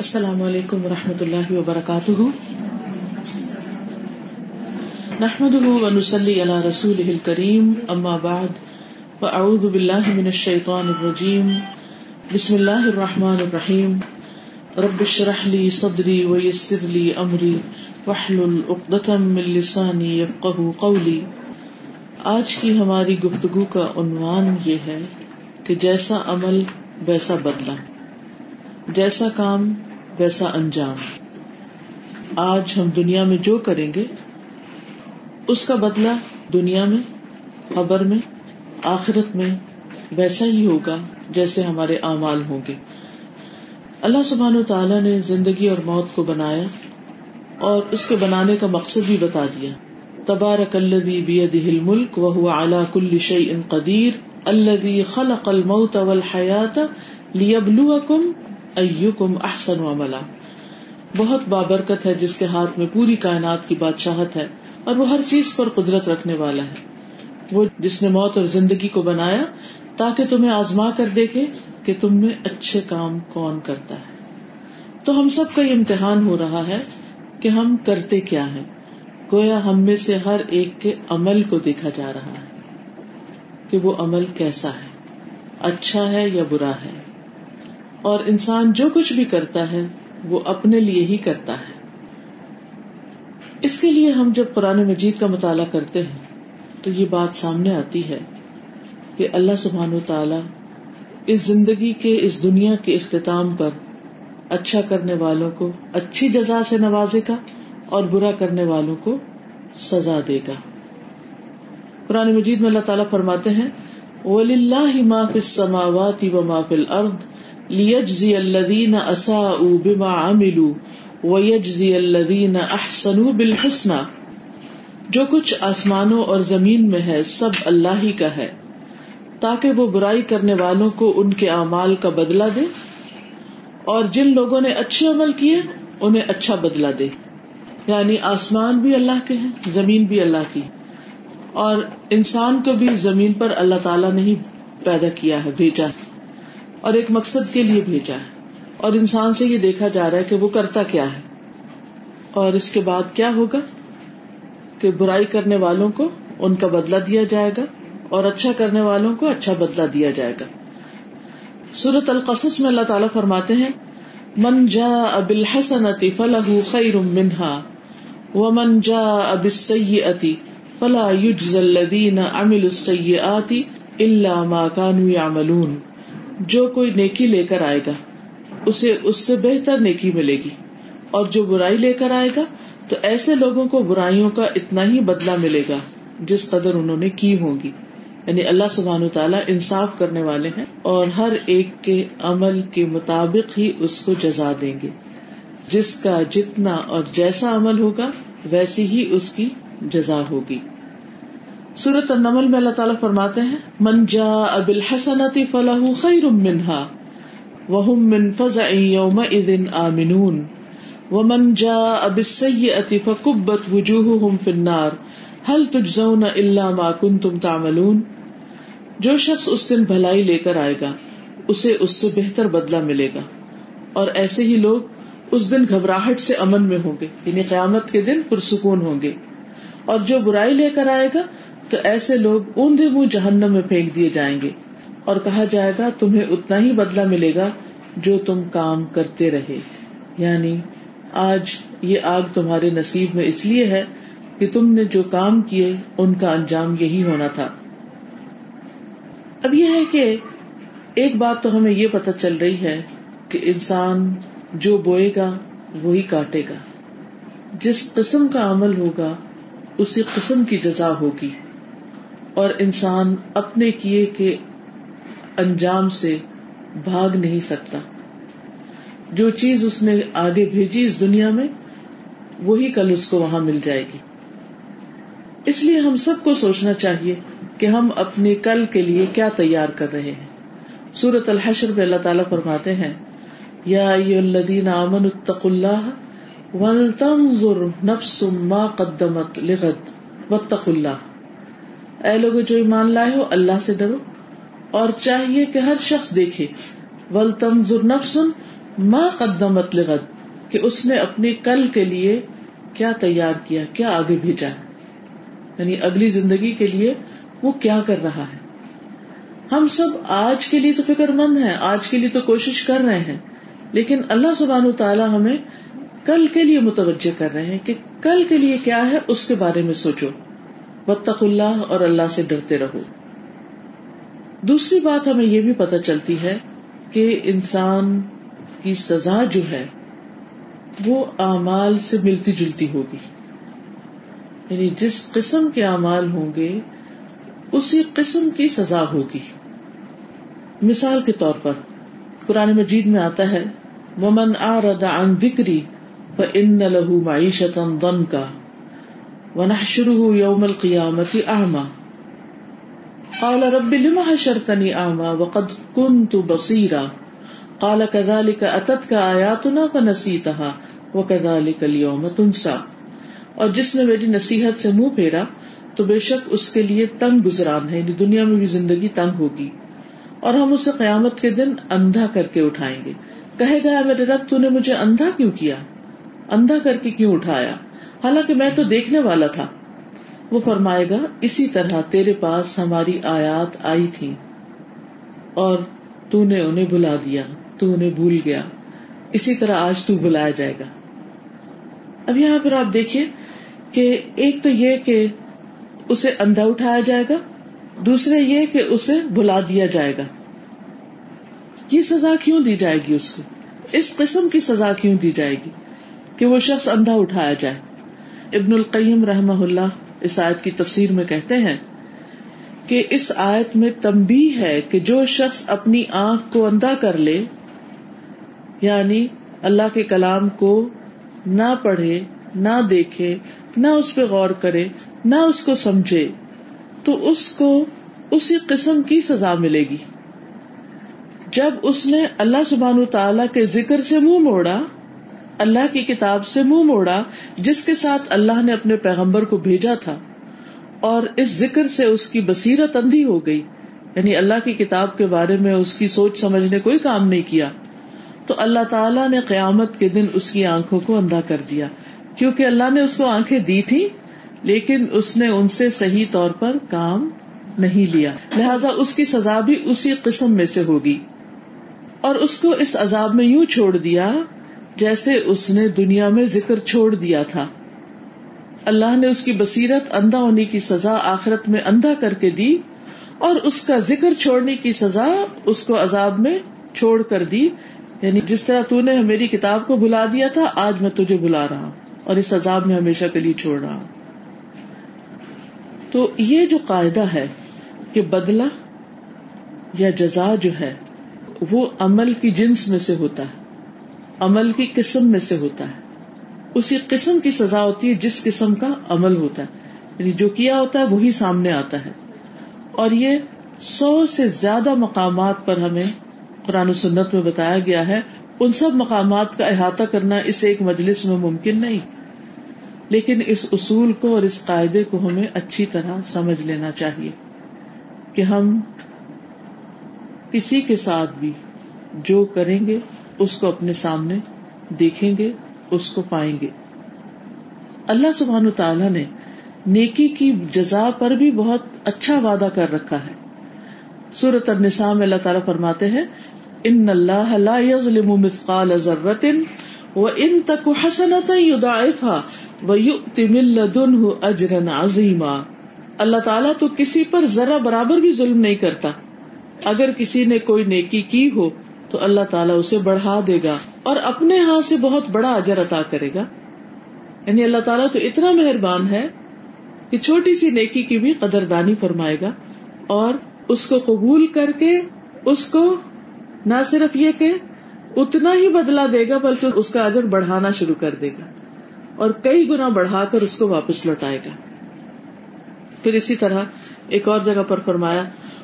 السلام علیکم و رحمۃ اللہ وبرکاتہ۔ نحمد ونسلی علی رسول کریم اما بعد، فاعوذ باللہ من الشیطان الرجیم، بسم اللہ الرحمن الرحیم۔ رب اشرح لی صدری ویسر لی امری، واحلل عقدۃ من لسانی یفقهوا قولی۔ آج کی ہماری گفتگو کا عنوان یہ ہے کہ جیسا عمل، ویسا بدلہ۔ جیسا کام ویسا انجام؟ آج ہم دنیا میں جو کریں گے، اس کا بدلہ دنیا میں، خبر میں، آخرت میں ویسا ہی ہوگا جیسے ہمارے اعمال ہوں گے۔ اللہ سبحان و تعالیٰ نے زندگی اور موت کو بنایا اور اس کے بنانے کا مقصد بھی بتا دیا۔ تبارک الذی بیدہ الملک وهو على كل شیء قدیر الذی خلق الموت والحیات لیبلوکم ایوکم احسن عملا۔ بہت بابرکت ہے جس کے ہاتھ میں پوری کائنات کی بادشاہت ہے اور وہ ہر چیز پر قدرت رکھنے والا ہے۔ وہ جس نے موت اور زندگی کو بنایا تاکہ تمہیں آزما کر دیکھے کہ تم میں اچھے کام کون کرتا ہے۔ تو ہم سب کا یہ امتحان ہو رہا ہے کہ ہم کرتے کیا ہیں۔ گویا ہم میں سے ہر ایک کے عمل کو دیکھا جا رہا ہے کہ وہ عمل کیسا ہے۔ اچھا ہے یا برا ہے۔ اور انسان جو کچھ بھی کرتا ہے، وہ اپنے لیے ہی کرتا ہے۔ اس کے لیے ہم جب قرآن مجید کا مطالعہ کرتے ہیں، تو یہ بات سامنے آتی ہے کہ اللہ سبحان و تعالی اس زندگی کے، اس دنیا کے اختتام پر اچھا کرنے والوں کو اچھی جزا سے نوازے گا اور برا کرنے والوں کو سزا دے گا۔ قرآن مجید میں اللہ تعالیٰ فرماتے ہیں ولی اللہ ما فی السماوات و ما فی الارض لیجزی الذین اساءوا بما عملوا ویجزی الذین احسنوا بالحسنى۔ جو کچھ آسمانوں اور زمین میں ہے، سب اللہ ہی کا ہے۔ تاکہ وہ برائی کرنے والوں کو ان کے اعمال کا بدلہ دے۔ اور جن لوگوں نے اچھے عمل کیے، انہیں اچھا بدلہ دے۔ یعنی آسمان بھی اللہ کے ہیں، زمین بھی اللہ کی۔ اور انسان کو بھی زمین پر اللہ تعالیٰ نے ہی پیدا کیا ہے، بھیجا اور ایک مقصد کے لیے بھیجا ہے۔ اور انسان سے یہ دیکھا جا رہا ہے کہ وہ کرتا کیا ہے۔ اور اس کے بعد کیا ہوگا؟ کہ برائی کرنے والوں کو ان کا بدلہ دیا جائے گا اور اچھا کرنے والوں کو اچھا بدلہ دیا جائے گا۔ سورت القصص میں اللہ تعالیٰ فرماتے ہیں، من جا اب الحسنتی فلاح خیر منہا و من جا اب فلا یجز الذین عملوا السیئات الا ما كانوا يعملون جو کوئی نیکی لے کر آئے گا، اسے اس سے بہتر نیکی ملے گی۔ اور جو برائی لے کر آئے گا، تو ایسے لوگوں کو برائیوں کا اتنا ہی بدلا ملے گا جس قدر انہوں نے کی ہوگی یعنی اللہ سبحان تعالیٰ انصاف کرنے والے ہیں اور ہر ایک کے عمل کے مطابق ہی اس کو جزا دیں گے۔ جس کا جتنا اور جیسا عمل ہوگا، ویسی ہی اس کی جزا ہوگی۔ سورت النمل میں اللہ تعالیٰ فرماتے ہیں، من جا اب الحسنتی فلاح خیر منہا وہم من فزع یومئذ آمنون ومن جا اب السیئتی فکبت وجوہہم فی النار هل تجزون الا ما کنتم تعملون جو شخص اس دن بھلائی لے کر آئے گا، اسے اس سے بہتر بدلہ ملے گا۔ اور ایسے ہی لوگ اس دن گھبراہٹ سے امن میں ہوں گے یعنی قیامت کے دن پرسکون ہوں گے۔ اور جو برائی لے کر آئے گا تو ایسے لوگ اوندے منہ جہنم میں پھینک دیے جائیں گے اور کہا جائے گا، تمہیں اتنا ہی بدلا ملے گا جو تم کام کرتے رہے۔ یعنی آج یہ آگ تمہارے نصیب میں اس لیے ہے کہ تم نے جو کام کیے، ان کا انجام یہی ہونا تھا۔ اب یہ ہے کہ ایک بات تو ہمیں یہ پتہ چل رہی ہے کہ انسان جو بوئے گا، وہی کاٹے گا۔ جس قسم کا عمل ہوگا، اسی قسم کی جزا ہوگی۔ اور انسان اپنے کیے کے انجام سے بھاگ نہیں سکتا۔ جو چیز اس نے آگے بھیجی اس دنیا میں، وہی کل اس کو وہاں مل جائے گی۔ اس لیے ہم سب کو سوچنا چاہیے کہ ہم اپنے کل کے لیے کیا تیار کر رہے ہیں۔ سورت الحشر میں اللہ تعالیٰ فرماتے ہیں، یا الذین آمن اتق اللہ ولتنظر نفس ما قدمت لغد واتق اللہ۔ اے لوگ جو ایمان لائے ہو، اللہ سے ڈرو۔ اور چاہیے کہ ہر شخص دیکھے۔ ول تنظر نفسن ماں قدمت لغد۔ کہ اس نے اپنی کل کے لیے کیا تیار کیا کیا آگے بھیجا۔ یعنی اگلی زندگی کے لیے وہ کیا کر رہا ہے۔ ہم سب آج کے لیے تو فکر مند ہیں، آج کے لیے تو کوشش کر رہے ہیں۔ لیکن اللہ سبحان تعالیٰ ہمیں کل کے لیے متوجہ کر رہے ہیں کہ کل کے لیے کیا ہے، اس کے بارے میں سوچو۔ بطخ اللہ اور اللہ سے ڈرتے رہو۔ دوسری بات ہمیں یہ بھی پتہ چلتی ہے کہ انسان کی سزا جو ہے، وہ اعمال سے ملتی جلتی ہوگی۔ یعنی جس قسم کے اعمال ہوں گے، اسی قسم کی سزا ہوگی۔ مثال کے طور پر، قرآن مجید میں آتا ہے، ومن آرد عن ذکری فإن له معیشتا ضنکا ونحشره يوم القیامت اعما قال رب لما حشرتني اعما وقد كنت بصيرا. قال كذلك اتتك آیاتنا فنسیتها وكذلك اليوم تنسا اور جس نے میری نصیحت سے منہ پھیرا تو بے شک اس کے لیے تنگ گزران ہے یعنی دنیا میں بھی زندگی تنگ ہوگی۔ اور ہم اسے قیامت کے دن اندھا کر کے اٹھائیں گے۔ کہے گا میرے رب، تو نے مجھے اندھا کیوں کیا؟ اندھا کر کے کیوں اٹھایا؟ حالانکہ میں تو دیکھنے والا تھا۔ وہ فرمائے گا، اسی طرح تیرے پاس ہماری آیات آئی تھی اور تو نے انہیں بلا دیا، تو انہیں بھول گیا۔ اسی طرح آج تو بلایا جائے گا۔ اب یہاں پر آپ دیکھیے کہ ایک تو یہ کہ اسے اندھا اٹھایا جائے گا، دوسرے یہ کہ اسے بلا دیا جائے گا۔ یہ سزا کیوں دی جائے گی اس کو؟ اس قسم کی سزا کیوں دی جائے گی کہ وہ شخص اندھا اٹھایا جائے؟ ابن القیم رحم اللہ اس آیت کی تفسیر میں کہتے ہیں کہ اس آیت میں تمبی ہے کہ جو شخص اپنی آنکھ کو اندھا کر لے یعنی اللہ کے کلام کو نہ پڑھے، نہ دیکھے، نہ اس پہ غور کرے، نہ اس کو سمجھے، تو اس کو اسی قسم کی سزا ملے گی۔ جب اس نے اللہ سبحان تعالی کے ذکر سے منہ موڑا اللہ کی کتاب سے منہ موڑا، جس کے ساتھ اللہ نے اپنے پیغمبر کو بھیجا تھا، اور اس ذکر سے اس کی بصیرت اندھی ہو گئی۔ یعنی اللہ کی کتاب کے بارے میں اس کی سوچ سمجھنے کوئی کام نہیں کیا۔ تو اللہ تعالیٰ نے قیامت کے دن اس کی آنکھوں کو اندھا کر دیا۔ کیونکہ اللہ نے اس کو آنکھیں دی تھی لیکن اس نے ان سے صحیح طور پر کام نہیں لیا۔ لہذا اس کی سزا بھی اسی قسم میں سے ہوگی۔ اور اس کو اس عذاب میں یوں چھوڑ دیا جیسے اس نے دنیا میں ذکر چھوڑ دیا تھا۔ اللہ نے اس کی بصیرت اندھا ہونے کی سزا آخرت میں اندھا کر کے دی اور اس کا ذکر چھوڑنے کی سزا اس کو عذاب میں چھوڑ کر دی۔ یعنی جس طرح تو نے میری کتاب کو بلا دیا تھا، آج میں تجھے بلا رہا ہوں اور اس عذاب میں ہمیشہ کے لیے چھوڑ رہا ہوں۔ تو یہ جو قاعدہ ہے کہ بدلا یا جزا جو ہے، وہ عمل کی جنس میں سے ہوتا ہے۔ عمل کی قسم میں سے ہوتا ہے۔ اسی قسم کی سزا ہوتی ہے جس قسم کا عمل ہوتا ہے۔ یعنی جو کیا ہوتا ہے وہی سامنے آتا ہے۔ اور یہ سو سے زیادہ مقامات پر ہمیں قرآن و سنت میں بتایا گیا ہے۔ ان سب مقامات کا احاطہ کرنا اس ایک مجلس میں ممکن نہیں۔ لیکن اس اصول کو اور اس قاعدے کو ہمیں اچھی طرح سمجھ لینا چاہیے کہ ہم کسی کے ساتھ بھی جو کریں گے اس کو اپنے سامنے دیکھیں گے، اس کو پائیں گے۔ اللہ سبحان تعالی نے نیکی کی جزا پر بھی بہت اچھا وعدہ کر رکھا ہے۔ سورت النساء میں اللہ تعالیٰ فرماتے ہیں، ان اللہ لا يظلم مثقال ذرة وان تك حسنة يضاعفها اجرن عظیما۔ اللہ تعالیٰ تو کسی پر ذرا برابر بھی ظلم نہیں کرتا۔ اگر کسی نے کوئی نیکی کی ہو تو اللہ تعالیٰ اسے بڑھا دے گا اور اپنے ہاتھ سے بہت بڑا اجر عطا کرے گا۔ یعنی اللہ تعالیٰ تو اتنا مہربان ہے کہ چھوٹی سی نیکی کی بھی قدر دانی فرمائے گا اور اس کو قبول کر کے اس کو نہ صرف یہ کہ اتنا ہی بدلا دے گا بلکہ اس کا اجر بڑھانا شروع کر دے گا اور کئی گنا بڑھا کر اس کو واپس لوٹائے گا۔ پھر اسی طرح ایک اور جگہ پر فرمایا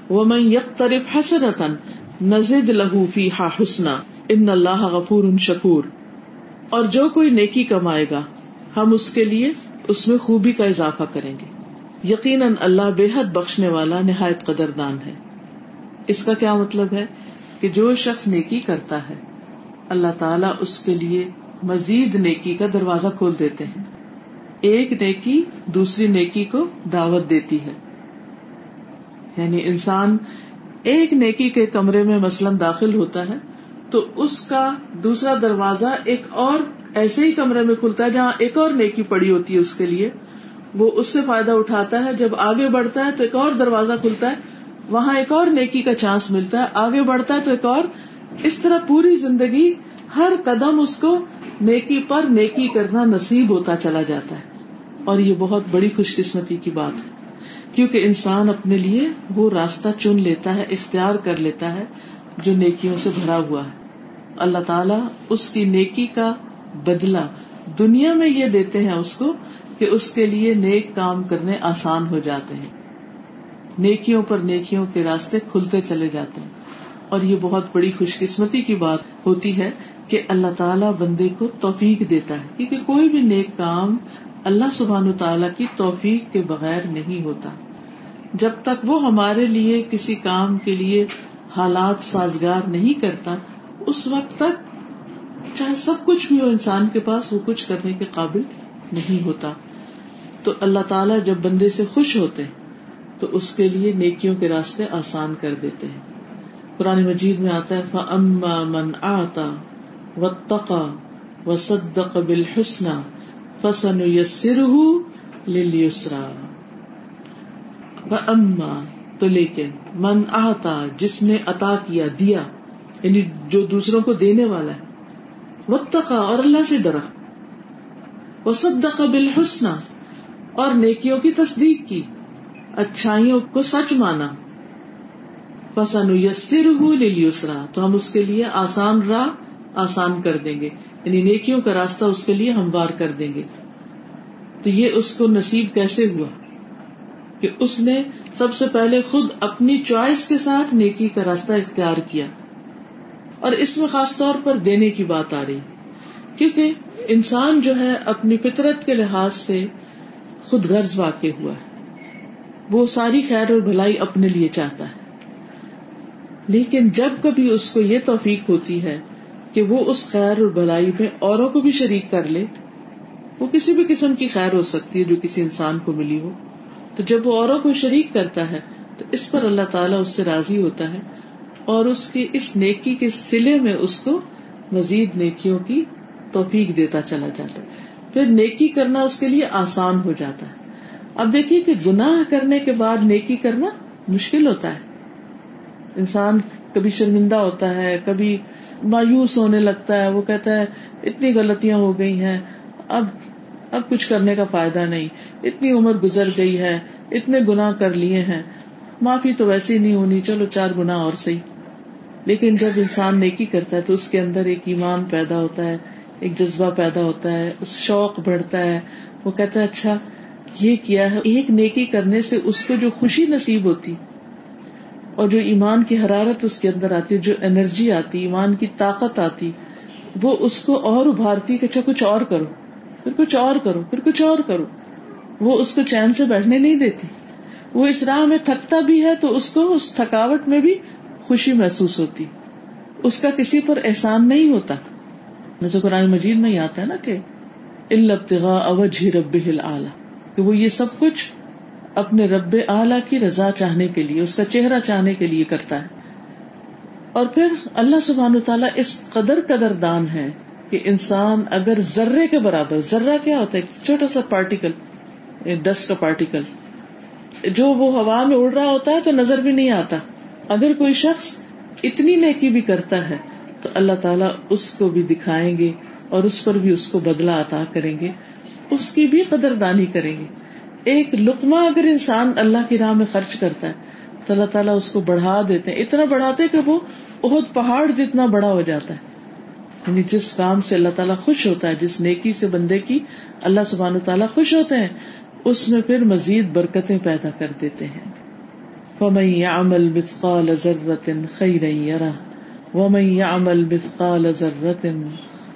وہ میں یک طرف حسن نزد لہو فی ہا حسنا، ان اللہ غفور ان شکور۔ اور جو کوئی نیکی کمائے گا، ہم اس کے لیے اس میں خوبی کا اضافہ کریں گے۔ یقیناً اللہ بے حد بخشنے والا نہایت قدر دان ہے۔ اس کا کیا مطلب ہے؟ کہ جو شخص نیکی کرتا ہے، اللہ تعالیٰ اس کے لیے مزید نیکی کا دروازہ کھول دیتے ہیں۔ ایک نیکی دوسری نیکی کو دعوت دیتی ہے۔ یعنی انسان ایک نیکی کے کمرے میں مثلاً داخل ہوتا ہے، تو اس کا دوسرا دروازہ ایک اور ایسے ہی کمرے میں کھلتا ہے جہاں ایک اور نیکی پڑی ہوتی ہے اس کے لیے۔ وہ اس سے فائدہ اٹھاتا ہے، جب آگے بڑھتا ہے تو ایک اور دروازہ کھلتا ہے، وہاں ایک اور نیکی کا چانس ملتا ہے۔ آگے بڑھتا ہے تو ایک اور۔ اس طرح پوری زندگی ہر قدم اس کو نیکی پر نیکی کرنا نصیب ہوتا چلا جاتا ہے۔ اور یہ بہت بڑی خوش قسمتی کی بات ہے۔ کیونکہ انسان اپنے لیے وہ راستہ چن لیتا ہے، اختیار کر لیتا ہے جو نیکیوں سے بھرا ہوا ہے۔ اللہ تعالیٰ اس کی نیکی کا بدلا دنیا میں یہ دیتے ہیں اس کو کہ اس کے لیے نیک کام کرنے آسان ہو جاتے ہیں۔ نیکیوں پر نیکیوں کے راستے کھلتے چلے جاتے ہیں۔ اور یہ بہت بڑی خوش قسمتی کی بات ہوتی ہے کہ اللہ تعالیٰ بندے کو توفیق دیتا ہے، کیونکہ کوئی بھی نیک کام اللہ سبحان تعالیٰ کی توفیق کے بغیر نہیں ہوتا۔ جب تک وہ ہمارے لیے کسی کام کے لیے حالات سازگار نہیں کرتا، اس وقت تک چاہے سب کچھ بھی ہو، انسان کے پاس وہ کچھ کرنے کے قابل نہیں ہوتا۔ تو اللہ تعالیٰ جب بندے سے خوش ہوتے تو اس کے لیے نیکیوں کے راستے آسان کر دیتے ہیں۔ قرآن مجید میں آتا ہے، فَأَمَّا مَنْ آتا وَاتَّقَى وَصَدَّقَ بِالْحُسْنَى فَسَنُيَسِّرُهُ لِلْيُسْرَى وَأَمَّا تو لیکن، من آتا جس نے عطا کیا، دیا یعنی جو دوسروں کو دینے والا ہے۔ وقت کا اور اللہ سے ڈرا۔ وہ سب بالحسنہ، اور نیکیوں کی تصدیق کی۔ اچھائیوں کو سچ مانا۔ پسند یسر لیسرا تو ہم اس کے لیے آسان راہ آسان کر دیں گے۔ یعنی نیکیوں کا راستہ اس کے لیے ہموار کر دیں گے۔ تو یہ اس کو نصیب کیسے ہوا؟ کہ اس نے سب سے پہلے خود اپنی چوائس کے ساتھ نیکی کا راستہ اختیار کیا۔ اور اس میں خاص طور پر دینے کی بات آ رہی۔ کیونکہ انسان جو ہے اپنی فطرت کے لحاظ سے خود غرض واقع ہوا ہے۔ وہ ساری خیر اور بھلائی اپنے لیے چاہتا ہے۔ لیکن جب کبھی اس کو یہ توفیق ہوتی ہے کہ وہ اس خیر اور بھلائی میں اوروں کو بھی شریک کر لے۔ وہ کسی بھی قسم کی خیر ہو سکتی ہے جو کسی انسان کو ملی ہو۔ تو جب وہ اوروں کو شریک کرتا ہے، تو اس پر اللہ تعالیٰ اس سے راضی ہوتا ہے اور اس کی اس نیکی کے سلے میں اس کو مزید نیکیوں کی توفیق دیتا چلا جاتا ہے۔ پھر نیکی کرنا اس کے لیے آسان ہو جاتا ہے۔ اب دیکھیے کہ گناہ کرنے کے بعد نیکی کرنا مشکل ہوتا ہے۔ انسان کبھی شرمندہ ہوتا ہے، کبھی مایوس ہونے لگتا ہے، وہ کہتا ہے، اتنی غلطیاں ہو گئی ہیں، اب اب کچھ کرنے کا فائدہ نہیں۔ اتنی عمر گزر گئی ہے، اتنے گنا کر لیے ہیں۔ معافی تو ویسی نہیں ہونی، چلو چار گنا اور صحیح۔ لیکن جب انسان نیکی کرتا ہے تو اس کے اندر ایک ایمان پیدا ہوتا ہے، ایک جذبہ پیدا ہوتا ہے، اس شوق بڑھتا ہے۔ وہ کہتا ہے اچھا یہ کیا ہے؟ ایک نیکی کرنے سے اس کو جو خوشی نصیب ہوتی اور جو ایمان کی حرارت اس کے اندر آتی جو انرجی آتی، ایمان کی طاقت آتی، وہ اس کو اور ابھارتی کہ اچھا کچھ اور کرو، پھر کچھ اور کرو، پھر کچھ اور کرو۔ وہ اس کو چین سے بیٹھنے نہیں دیتی۔ وہ اس راہ میں تھکتا بھی ہے تو اس کو اس تھکاوٹ میں بھی خوشی محسوس ہوتی۔ اس کا کسی پر احسان نہیں ہوتا۔ جیسے قرآن مجید میں ہی آتا ہے نا کہ البتغا اوجہ رب اعلی کہ وہ یہ سب کچھ اپنے رب اعلی کی رضا چاہنے کے لیے، اس کا چہرہ چاہنے کے لیے کرتا ہے۔ اور پھر اللہ سبحان تعالیٰ اس قدر قدر دان ہے کہ انسان اگر ذرے کے برابر، ذرہ کیا ہوتا ہے؟ چھوٹا سا پارٹیکل ڈسٹ کا پارٹیکل جو وہ ہوا میں اڑ رہا ہوتا ہے تو نظر بھی نہیں آتا۔ اگر کوئی شخص اتنی نیکی بھی کرتا ہے تو اللہ تعالیٰ اس کو بھی دکھائیں گے اور اس پر بھی اس کو بدلا عطا کریں گے۔ اس کی بھی قدر دانی کریں گے۔ ایک لکما اگر انسان اللہ کی راہ میں خرچ کرتا ہے، تو اللہ تعالیٰ اس کو بڑھا دیتے ہیں۔ اتنا بڑھاتے کہ وہ بہت پہاڑ جتنا بڑا ہو جاتا ہے۔ یعنی جس کام سے اللہ تعالیٰ خوش ہوتا ہے، جس نیکی سے بندے کی اللہ سبحان و تعالیٰ خوش ہوتے ہیں، اس میں پھر مزید برکتیں پیدا کر دیتے ہیں۔ ومن يعمل مثقال ذرة خيرا يره، ومن يعمل مثقال ذرة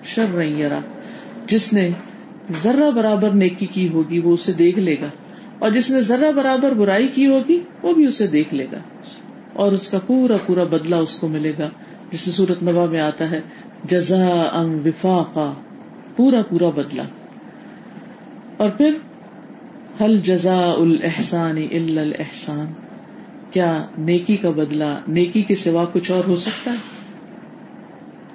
شرا يره۔ جس نے ذرہ برابر نیکی کی ہوگی وہ اسے دیکھ لے گا اور جس نے ذرہ برابر برائی کی ہوگی وہ بھی اسے دیکھ لے گا اور اس کا پورا پورا بدلہ اس کو ملے گا جسے سورت نبا میں آتا ہے جزا ام وفاقا، پورا پورا بدلا اور پھر حل جزا الحسان الحسان کیا نیکی کا بدلا نیکی کے سوا کچھ اور ہو سکتا ہے؟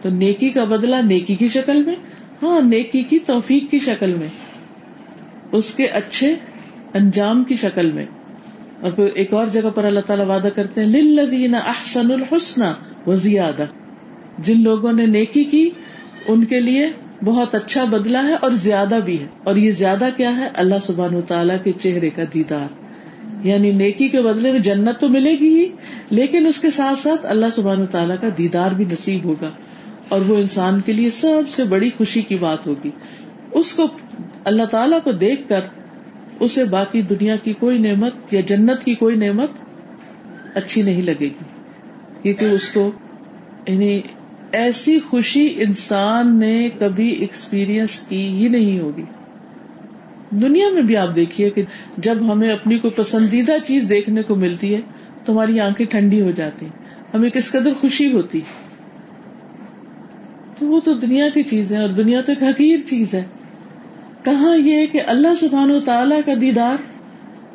تو نیکی کا بدلا نیکی کی شکل میں ہاں نیکی کی توفیق کی شکل میں، اس کے اچھے انجام کی شکل میں۔ اور پھر ایک اور جگہ پر اللہ تعالیٰ وعدہ کرتے ہیں، للذین احسن الحسن و زیادہ جن لوگوں نے نیکی کی، ان کے لیے بہت اچھا بدلا ہے اور زیادہ بھی ہے۔ اور یہ زیادہ کیا ہے؟ اللہ سبحان تعالیٰ کے چہرے کا دیدار۔ یعنی نیکی کے بدلے میں جنت تو ملے گی ہی، لیکن اس کے ساتھ ساتھ اللہ سبحان تعالیٰ کا دیدار بھی نصیب ہوگا۔ اور وہ انسان کے لیے سب سے بڑی خوشی کی بات ہوگی۔ اس کو اللہ تعالیٰ کو دیکھ کر اسے باقی دنیا کی کوئی نعمت یا جنت کی کوئی نعمت اچھی نہیں لگے گی۔ کیونکہ اس کو یعنی ایسی خوشی انسان نے کبھی ایکسپیرئنس کی ہی نہیں ہوگی۔ دنیا میں بھی آپ دیکھیے کہ جب ہمیں اپنی کوئی پسندیدہ چیز دیکھنے کو ملتی ہے تو ہماری آنکھیں ٹھنڈی ہو جاتی ہمیں کس قدر خوشی ہوتی تو وہ تو دنیا کی چیز ہے اور دنیا تو ایک حقیر چیز ہے۔ کہاں یہ کہ اللہ سبحان و تعالی کا دیدار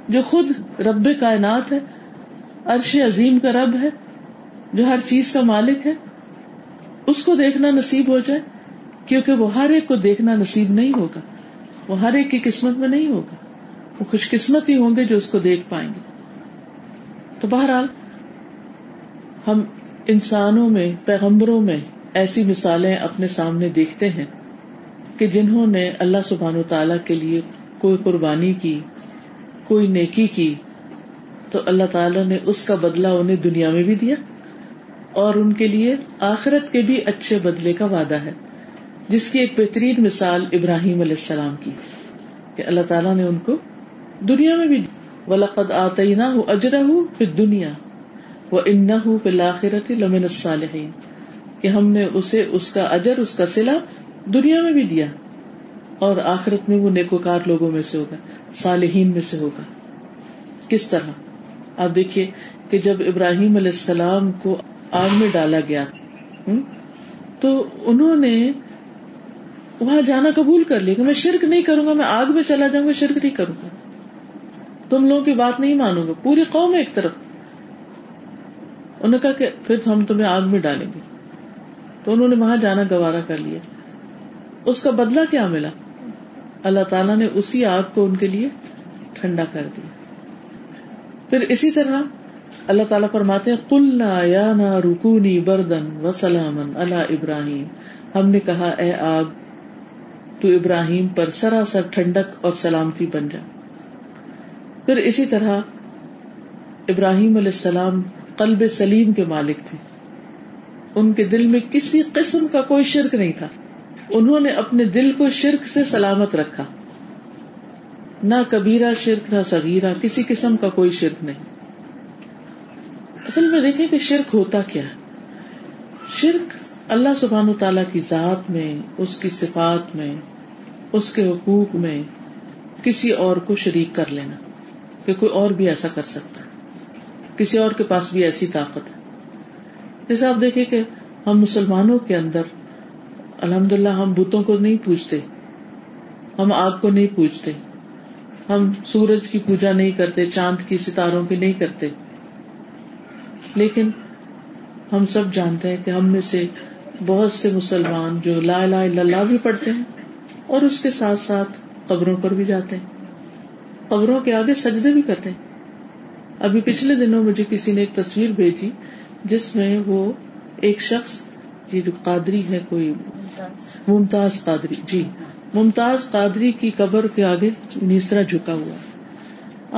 جو خود رب کائنات ہے، عرش عظیم کا رب ہے، جو ہر چیز کا مالک ہے، اس کو دیکھنا نصیب ہو جائے، کیونکہ وہ ہر ایک کو دیکھنا نصیب نہیں ہوگا۔ وہ ہر ایک کی قسمت میں نہیں ہوگا۔ وہ خوش قسمت ہی ہوں گے جو اس کو دیکھ پائیں گے۔ تو بہرحال ہم انسانوں میں، پیغمبروں میں ایسی مثالیں اپنے سامنے دیکھتے ہیں کہ جنہوں نے اللہ سبحان و تعالی کے لیے کوئی قربانی کی، کوئی نیکی کی، تو اللہ تعالیٰ نے اس کا بدلہ انہیں دنیا میں بھی دیا اور ان کے لیے آخرت کے بھی اچھے بدلے کا وعدہ ہے، جس کی ایک بہترین مثال ابراہیم علیہ السلام کی کہ اللہ تعالیٰ نے ان کو دنیا میں بھی ولقد آتینا ہوں اجرا ہوں پھر دنیا وہ ان ہوں پھر لاخرت لمن الصالحین کہ ہم نے اسے، اس کا اجر، اس کا سلا دنیا میں بھی دیا اور آخرت میں وہ نیکوکار لوگوں میں سے ہوگا، صالحین میں سے ہوگا۔ کس طرح؟ آپ دیکھیے کہ جب ابراہیم علیہ السلام کو آگ میں ڈالا گیا تو انہوں نے وہاں جانا قبول کر لیا کہ میں شرک نہیں کروں گا، میں آگ میں چلا جاؤں گا، شرک نہیں کروں گا۔ تم لوگوں کی بات نہیں مانوں گا، پوری قوم ایک طرف۔ انہوں نے کہا کہ پھر ہم تمہیں آگ میں ڈالیں گے۔ تو انہوں نے وہاں جانا گوارا کر لیا۔ اس کا بدلہ کیا ملا؟ اللہ تعالیٰ نے اسی آگ کو ان کے لیے ٹھنڈا کر دیا۔ پھر اسی طرح اللہ تعالیٰ فرماتے کلنا یا نا رکونی بردن و سلامن اللہ ابراہیم۔ ہم نے کہا، اے آگ، تو ابراہیم پر سراسر ٹھنڈک اور سلامتی بن جا۔ پھر اسی طرح ابراہیم علیہ السلام قلب سلیم کے مالک تھے۔ ان کے دل میں کسی قسم کا کوئی شرک نہیں تھا۔ انہوں نے اپنے دل کو شرک سے سلامت رکھا۔ نہ کبیرا شرک، نہ سگیرا کسی قسم کا کوئی شرک نہیں۔ اصل میں دیکھیں کہ شرک ہوتا کیا ہے۔ شرک اللہ سبحان و تعالی کی ذات میں، اس کی صفات میں، اس کے حقوق میں کسی اور کو شریک کر لینا کہ کوئی اور بھی ایسا کر سکتا ہے۔ کسی اور کے پاس بھی ایسی طاقت ہے۔ جیسے آپ دیکھیں کہ ہم مسلمانوں کے اندر الحمد للہ ہم بتوں کو نہیں پوچھتے ہم آگ کو نہیں پوچھتے ہم سورج کی پوجا نہیں کرتے، چاند کی ستاروں کی نہیں کرتے۔ لیکن ہم سب جانتے ہیں کہ ہم میں سے بہت سے مسلمان جو لا لا اللہ بھی پڑھتے ہیں اور اس کے ساتھ ساتھ قبروں پر بھی جاتے ہیں۔ قبروں کے آگے سجدے بھی کرتے ہیں۔ ابھی پچھلے دنوں مجھے کسی نے ایک تصویر بھیجی جس میں وہ ایک شخص یہ جو قادری ہے، کوئی ممتاز قادری جی ممتاز قادری کی قبر کے آگے نیسرا جھکا ہوا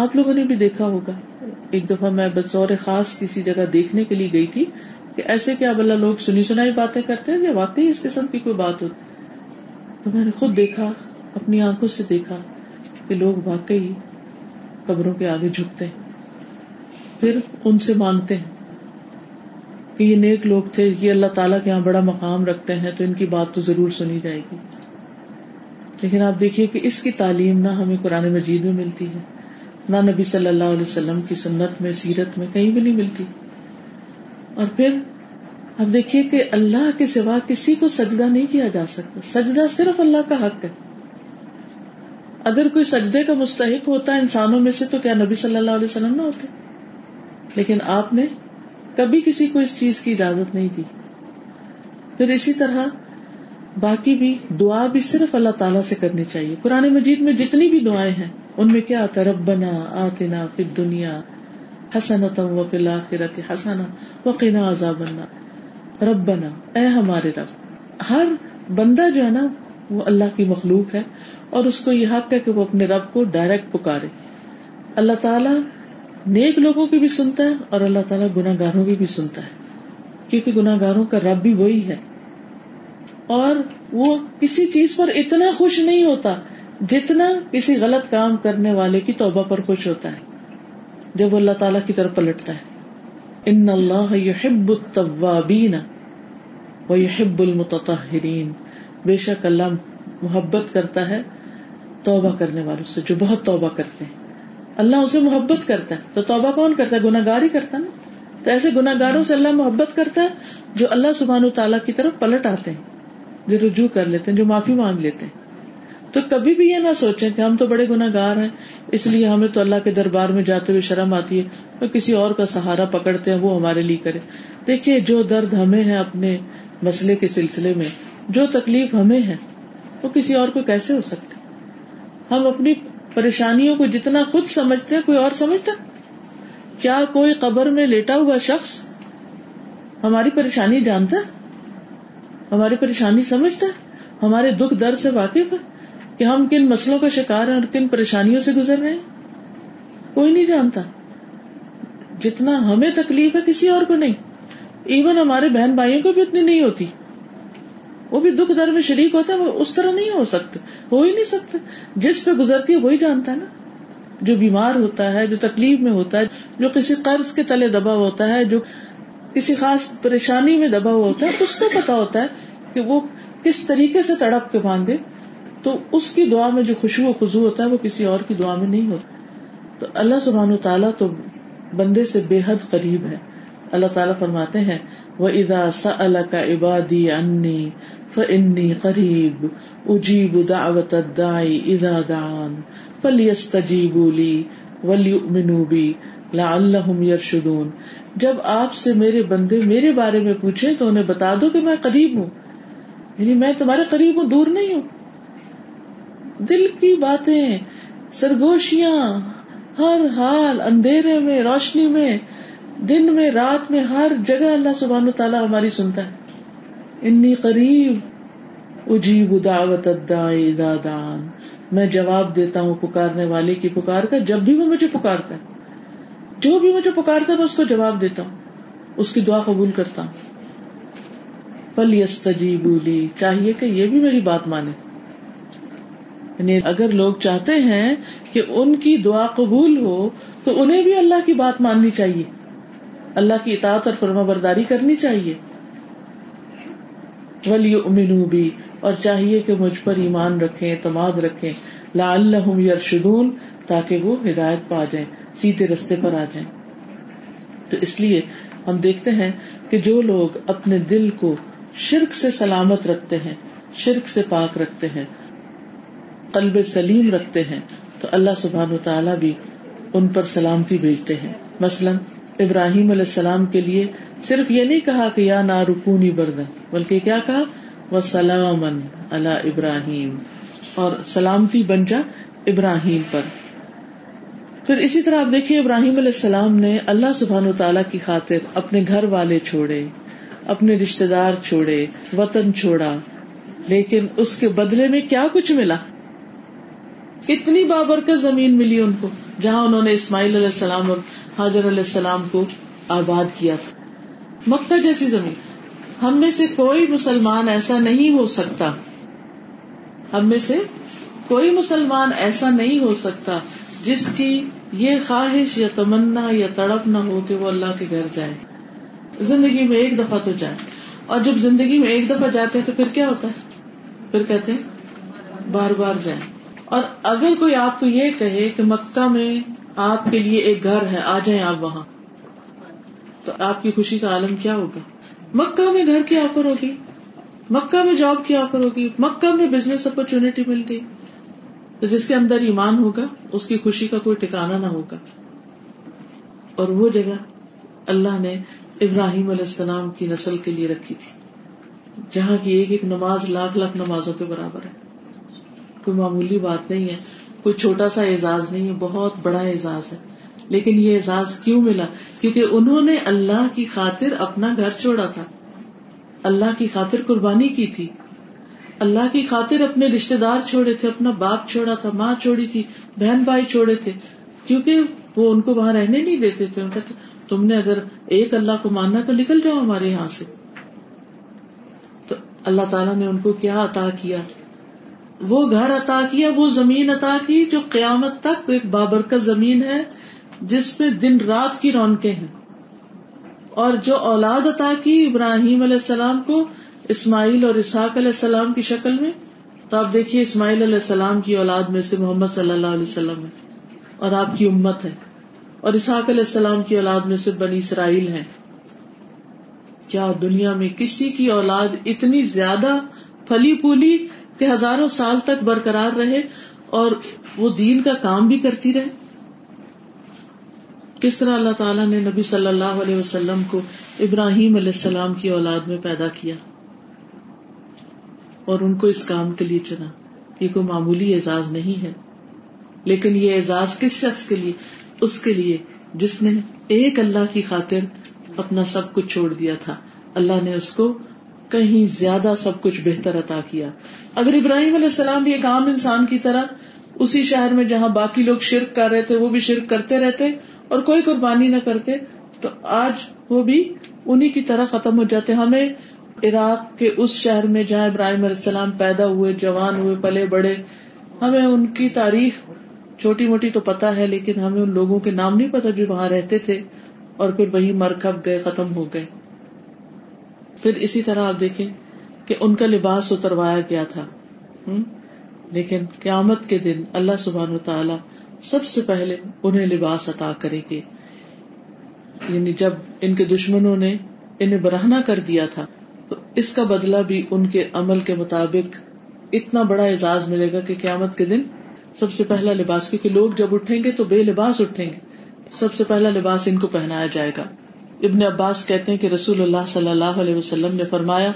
آپ لوگوں نے بھی دیکھا ہوگا۔ ایک دفعہ میں بطور خاص کسی جگہ دیکھنے کے لیے گئی تھی کہ ایسے کیا بلا لوگ سنی سنائی باتیں کرتے ہیں یا واقعی اس قسم کی کوئی بات ہوتی۔ تو میں نے خود دیکھا، اپنی آنکھوں سے دیکھا کہ لوگ واقعی قبروں کے آگے جھکتے ہیں۔ پھر ان سے مانگتے ہیں۔ کہ یہ نیک لوگ تھے، یہ اللہ تعالیٰ کے یہاں بڑا مقام رکھتے ہیں، تو ان کی بات تو ضرور سنی جائے گی۔ لیکن آپ دیکھیے کہ اس کی تعلیم نہ ہمیں قرآن مجید میں ملتی ہے، نہ نبی صلی اللہ علیہ وسلم کی سنت میں، سیرت میں کہیں بھی نہیں ملتی۔ اور پھر اب دیکھیے کہ اللہ کے سوا کسی کو سجدہ نہیں کیا جا سکتا۔ سجدہ صرف اللہ کا حق ہے۔ اگر کوئی سجدے کا مستحق ہوتا ہے انسانوں میں سے، تو کیا نبی صلی اللہ علیہ وسلم نہ ہوتے؟ لیکن آپ نے کبھی کسی کو اس چیز کی اجازت نہیں دی پھر اسی طرح باقی بھی دعا بھی صرف اللہ تعالیٰ سے کرنی چاہیے۔ قرآن مجید میں جتنی بھی دعائیں ہیں، ان میں کیا آتا ربنا آتنا فی دنیا حسن و فی الآخرت حسن وقنا عذاب النار۔ ربنا، اے ہمارے رب، ہر بندہ جو ہے نا، وہ اللہ کی مخلوق ہے اور اس کو یہ حق ہے کہ وہ اپنے رب کو ڈائریکٹ پکارے۔ اللہ تعالیٰ نیک لوگوں کی بھی سنتا ہے اور اللہ تعالیٰ گناہ گاروں کی بھی سنتا ہے۔ کیونکہ گناہ گاروں کا رب بھی وہی ہے۔ اور وہ کسی چیز پر اتنا خوش نہیں ہوتا جتنا کسی غلط کام کرنے والے کی توبہ پر خوش ہوتا ہے۔ جب وہ اللہ تعالیٰ کی طرف پلٹتا ہے۔ ان اللہ يحب التوابین و المتطہرین۔ بے شک اللہ محبت کرتا ہے توبہ کرنے والوں سے جو بہت توبہ کرتے ہیں۔ اللہ اسے محبت کرتا ہے تو توبہ کون کرتا ہے؟ گناگار ہی کرتا نا؟ تو ایسے گناگاروں سے اللہ محبت کرتا ہے جو اللہ سبحان تعالیٰ کی طرف پلٹ آتے ہیں، جو رجوع کر لیتے ہیں، جو معافی مانگ لیتے ہیں۔ تو کبھی بھی یہ نہ سوچیں کہ ہم تو بڑے گناگار ہیں، اس لیے ہمیں تو اللہ کے دربار میں جاتے ہوئے شرم آتی ہے، اور کسی اور کا سہارا پکڑتے ہیں، وہ ہمارے لیے کرے۔ دیکھیے، جو درد ہمیں ہے اپنے مسئلے کے سلسلے میں، جو تکلیف ہمیں ہے، وہ کسی اور کو کیسے ہو سکتی؟ ہم اپنی پریشانیوں کو جتنا خود سمجھتے کوئی اور سمجھتا کیا کوئی قبر میں لیٹا ہوا شخص ہماری پریشانی جانتا ہماری پریشانی سمجھتا ہمارے دکھ درد سے واقف ہے کہ ہم کن مسئلوں کا شکار ہیں اور کن پریشانیوں سے گزر رہے ہیں؟ کوئی نہیں جانتا۔ جتنا ہمیں تکلیف ہے، کسی اور کو نہیں۔ ایون ہمارے بہن بھائیوں کو بھی اتنی نہیں ہوتی۔ وہ بھی دکھ درد میں شریک ہوتا ہے وہ اس طرح نہیں ہو سکتے۔ ہو ہی نہیں سکتے جس پہ گزرتی ہے وہی جانتا ہے نا۔ جو بیمار ہوتا ہے، جو تکلیف میں ہوتا ہے، جو کسی قرض کے تلے دبا ہوتا ہے، جو کسی خاص پریشانی میں دبا ہوا ہوتا ہے، اس کو پتا ہوتا ہے کہ وہ کس طریقے سے تڑپ کے مانگے تو اس کی دعا میں جو خوشبو و خزو ہوتا ہے، وہ کسی اور کی دعا میں نہیں ہوتا۔ تو اللہ سبحان و تعالیٰ تو بندے سے بے حد قریب ہے۔ اللہ تعالیٰ فرماتے ہیں وہ ادا سا اللہ کا عبادی انی فنی قریب اجیب دعوت الدائی اذا دعان فلیستجیبوا لی ولیؤمنوا بی لعلہم یرشدون جب آپ سے میرے بندے میرے بارے میں پوچھیں تو انہیں بتا دو کہ میں قریب ہوں۔ یعنی میں تمہارے قریب ہوں، دور نہیں ہوں۔ دل کی باتیں، سرگوشیاں، ہر حال اندھیرے میں، روشنی میں، دن میں، رات میں، ہر جگہ اللہ سبحانہ تعالیٰ ہماری سنتا ہے۔ انی قریب اجیب دعوت دان میں جواب دیتا ہوں پکارنے والے کی پکار کا، جب بھی وہ مجھے پکارتا ہے۔ جو بھی مجھے پکارتا ہے، میں اس کو جواب دیتا ہوں۔ اس کی دعا قبول کرتا ہوں۔ پل یس لی چاہیے کہ یہ بھی میری بات مانے۔ یعنی اگر لوگ چاہتے ہیں کہ ان کی دعا قبول ہو، تو انہیں بھی اللہ کی بات ماننی چاہیے۔ اللہ کی اطاعت اور فرما برداری کرنی چاہیے۔ ولی امنو بھی اور چاہیے کہ مجھ پر ایمان رکھے اعتماد رکھے لا اللہ یرشدون تاکہ وہ ہدایت پا جائیں، سیدھے رستے پر آ جائیں۔ تو اس لیے ہم دیکھتے ہیں کہ جو لوگ اپنے دل کو شرک سے سلامت رکھتے ہیں، شرک سے پاک رکھتے ہیں، قلب سلیم رکھتے ہیں، تو اللہ سبحان و تعالیٰ بھی ان پر سلامتی بھیجتے ہیں۔ مثلاً ابراہیم علیہ السلام کے لیے صرف یہ نہیں کہا کہ یا نا رکونی بردن بلکہ کیا کہا؟ وہ سلام اللہ ابراہیم۔ اور سلامتی بن جا ابراہیم پر۔ پھر اسی طرح آپ دیکھیے ابراہیم علیہ السلام نے اللہ سبحان و تعالی کی خاطر اپنے گھر والے چھوڑے، اپنے رشتے دار چھوڑے، وطن چھوڑا، لیکن اس کے بدلے میں کیا کچھ ملا؟ کتنی بابرکت زمین ملی ان کو، جہاں انہوں نے اسماعیل علیہ السلام اور حاضر علیہ السلام کو آباد کیا تھا۔ مکہ جیسی زمین۔ ہم میں سے کوئی مسلمان ایسا نہیں ہو سکتا۔ ہم میں سے کوئی مسلمان ایسا نہیں ہو سکتا جس کی یہ خواہش یا تمنا یا تڑپ نہ ہو کہ وہ اللہ کے گھر جائے۔ زندگی میں ایک دفعہ تو جائے۔ اور جب زندگی میں ایک دفعہ جاتے ہیں تو پھر کیا ہوتا ہے؟ پھر کہتے ہیں، بار بار جائیں۔ اور اگر کوئی آپ کو یہ کہے کہ مکہ میں آپ کے لیے ایک گھر ہے، آ جائیں آپ وہاں۔ تو آپ کی خوشی کا عالم کیا ہوگا؟ مکہ میں گھر کی آفر ہوگی۔ مکہ میں جاب کی آفر ہوگی۔ مکہ میں بزنس اپرچونٹی مل گئی۔ تو جس کے اندر ایمان ہوگا، اس کی خوشی کا کوئی ٹھکانا نہ ہوگا۔ اور وہ جگہ اللہ نے ابراہیم علیہ السلام کی نسل کے لیے رکھی تھی، جہاں کی ایک ایک نماز، لاکھ لاکھ نمازوں کے برابر ہے۔ کوئی معمولی بات نہیں ہے۔ کوئی چھوٹا سا اعزاز نہیں ہے، بہت بڑا اعزاز ہے۔ لیکن یہ اعزاز کیوں ملا؟ کیونکہ انہوں نے اللہ کی خاطر اپنا گھر چھوڑا تھا۔ اللہ کی خاطر قربانی کی تھی۔ اللہ کی خاطر اپنے رشتے دار چھوڑے تھے، اپنا باپ چھوڑا تھا، ماں چھوڑی تھی، بہن بھائی چھوڑے تھے۔ کیونکہ وہ ان کو وہاں رہنے نہیں دیتے تھے۔ تم نے اگر ایک اللہ کو ماننا تو نکل جاؤ ہمارے یہاں سے۔ تو اللہ تعالیٰ نے ان کو کیا عطا کیا؟ وہ گھر عطا کیا، وہ زمین عطا کی جو قیامت تک ایک بابرکت زمین ہے، جس پہ دن رات کی رونقیں ہیں۔ اور جو اولاد عطا کی ابراہیم علیہ السلام کو، اسماعیل اور اسحاق علیہ السلام کی شکل میں، تو آپ دیکھیے اسماعیل علیہ السلام کی اولاد میں سے محمد صلی اللہ علیہ وسلم ہے، اور آپ کی امت ہے۔ اور اسحاق علیہ السلام کی اولاد میں سے بنی اسرائیل ہے کیا دنیا میں کسی کی اولاد اتنی زیادہ پھلی پولی کہ ہزاروں سال تک برقرار رہے اور وہ دین کا کام بھی کرتی رہے۔ کس طرح اللہ تعالیٰ نے نبی صلی اللہ علیہ وسلم کو ابراہیم علیہ السلام کی اولاد میں پیدا کیا اور ان کو اس کام کے لیے چنا۔ یہ کوئی معمولی اعزاز نہیں ہے۔ لیکن یہ اعزاز کس شخص کے لیے؟ اس کے لیے جس نے ایک اللہ کی خاطر اپنا سب کچھ چھوڑ دیا تھا۔ اللہ نے اس کو کہیں زیادہ سب کچھ بہتر عطا کیا۔ اگر ابراہیم علیہ السلام بھی ایک عام انسان کی طرح اسی شہر میں جہاں باقی لوگ شرک کر رہے تھے، وہ بھی شرک کرتے رہتے اور کوئی قربانی نہ کرتے، تو آج وہ بھی انہیں کی طرح ختم ہو جاتے۔ ہمیں عراق کے اس شہر میں جہاں ابراہیم علیہ السلام پیدا ہوئے، جوان ہوئے، پلے بڑے، ہمیں ان کی تاریخ چھوٹی موٹی تو پتا ہے، لیکن ہمیں ان لوگوں کے نام نہیں پتا جو وہاں رہتے تھے اور پھر وہی مر کھپ گئے، ختم ہو گئے۔ پھر اسی طرح آپ دیکھیں کہ ان کا لباس اتروایا گیا تھا۔ لیکن قیامت کے دن اللہ سبحان و تعالی سب سے پہلے انہیں لباس عطا کرے گے یعنی جب ان کے دشمنوں نے انہیں برہنا کر دیا تھا، تو اس کا بدلہ بھی ان کے عمل کے مطابق اتنا بڑا اعزاز ملے گا کہ قیامت کے دن سب سے پہلا لباس، کیونکہ لوگ جب اٹھیں گے تو بے لباس اٹھیں گے۔ سب سے پہلا لباس ان کو پہنایا جائے گا۔ ابن عباس کہتے ہیں کہ رسول اللہ صلی اللہ علیہ وسلم نے فرمایا،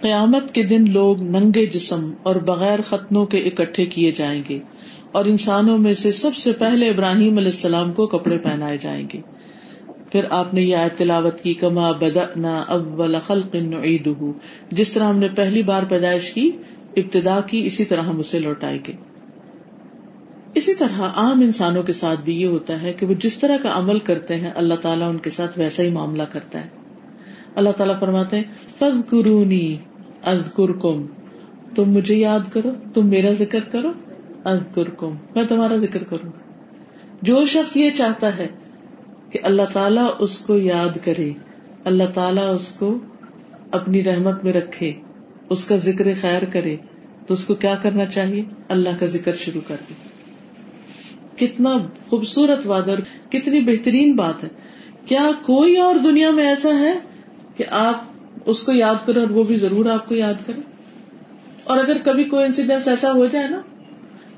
قیامت کے دن لوگ ننگے جسم اور بغیر ختنوں کے اکٹھے کیے جائیں گے اور انسانوں میں سے سب سے پہلے ابراہیم علیہ السلام کو کپڑے پہنائے جائیں گے۔ پھر آپ نے یہ آیت تلاوت کی، کما بدأنا اول خلق نعیدہ۔ جس طرح ہم نے پہلی بار پیدائش کی، ابتدا کی، اسی طرح ہم اسے لوٹائیں گے۔ اسی طرح عام انسانوں کے ساتھ بھی یہ ہوتا ہے کہ وہ جس طرح کا عمل کرتے ہیں، اللہ تعالیٰ ان کے ساتھ ویسا ہی معاملہ کرتا ہے۔ اللہ تعالیٰ فرماتے ہیں قرونی تم مجھے یاد کرو، تم میرا ذکر کرو از میں تمہارا ذکر کروں جو شخص یہ چاہتا ہے کہ اللہ تعالیٰ اس کو یاد کرے، اللہ تعالیٰ اس کو اپنی رحمت میں رکھے، اس کا ذکر خیر کرے، تو اس کو کیا کرنا چاہیے؟ اللہ کا ذکر شروع کر دے۔ کتنا خوبصورت وادر کتنی بہترین بات ہے۔ کیا کوئی اور دنیا میں ایسا ہے کہ آپ اس کو یاد کریں اور وہ بھی ضرور آپ کو یاد کرے اور اگر کبھی کوئی انسیڈینس ایسا ہو جائے نا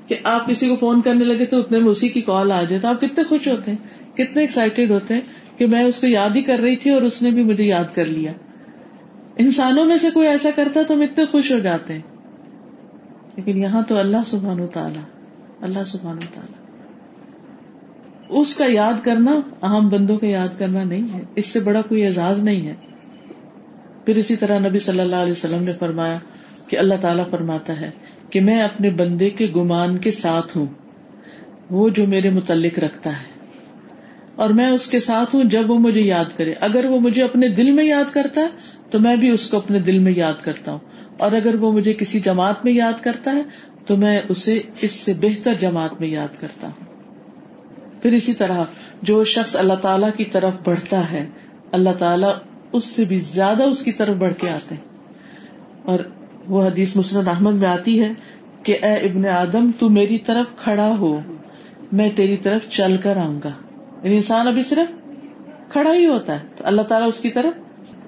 کہ آپ کسی کو فون کرنے لگے تو اتنے میں اسی کی کال آ جائے تو آپ کتنے خوش ہوتے ہیں، کتنے ایکسائٹیڈ ہوتے ہیں کہ میں اس کو یاد ہی کر رہی تھی اور اس نے بھی مجھے یاد کر لیا۔ انسانوں میں سے کوئی ایسا کرتا تو ہم اتنے خوش ہو جاتے ہیں۔ لیکن یہاں تو اللہ سبحان و تعالیٰ، اللہ سبحان و تعالیٰ۔ اس کا یاد کرنا اہم بندوں کا یاد کرنا نہیں ہے۔ اس سے بڑا کوئی اعزاز نہیں ہے۔ پھر اسی طرح نبی صلی اللہ علیہ وسلم نے فرمایا کہ اللہ تعالیٰ فرماتا ہے کہ میں اپنے بندے کے گمان کے ساتھ ہوں۔ وہ جو میرے متعلق رکھتا ہے۔ اور میں اس کے ساتھ ہوں جب وہ مجھے یاد کرے۔ اگر وہ مجھے اپنے دل میں یاد کرتا ہے تو میں بھی اس کو اپنے دل میں یاد کرتا ہوں۔ اور اگر وہ مجھے کسی جماعت میں یاد کرتا ہے تو میں اسے اس سے بہتر جماعت میں یاد کرتا ہوں۔ پھر اسی طرح جو شخص اللہ تعالی کی طرف بڑھتا ہے، اللہ تعالیٰ اس سے بھی زیادہ اس کی طرف بڑھ کے آتے ہیں۔ اور وہ حدیث مسرت احمد میں آتی ہے کہ اے ابن آدم، تو میری طرف کھڑا ہو، میں تیری طرف چل کر آؤں گا۔ یعنی انسان ابھی صرف کھڑا ہی ہوتا ہے، تو اللہ تعالیٰ اس کی طرف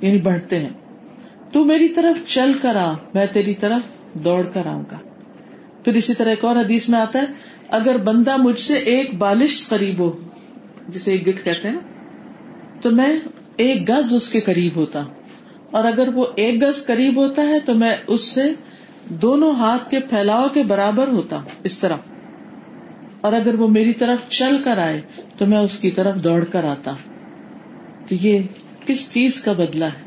یعنی بڑھتے ہیں۔ تو میری طرف چل کر آ، میں تیری طرف دوڑ کر آؤں گا۔ پھر اسی طرح ایک اور حدیث میں آتا ہے اگر بندہ مجھ سے ایک بالش قریب ہو، جسے ایک گٹ کہتے ہیں تو میں ایک گز اس کے قریب ہوتا۔ اور اگر وہ ایک گز قریب ہوتا ہے، تو میں اس سے دونوں ہاتھ کے پھیلاؤ کے برابر ہوتا ہوں اس طرح۔ اور اگر وہ میری طرف چل کر آئے، تو میں اس کی طرف دوڑ کر آتا۔ ہوں تو یہ کس چیز کا بدلا ہے؟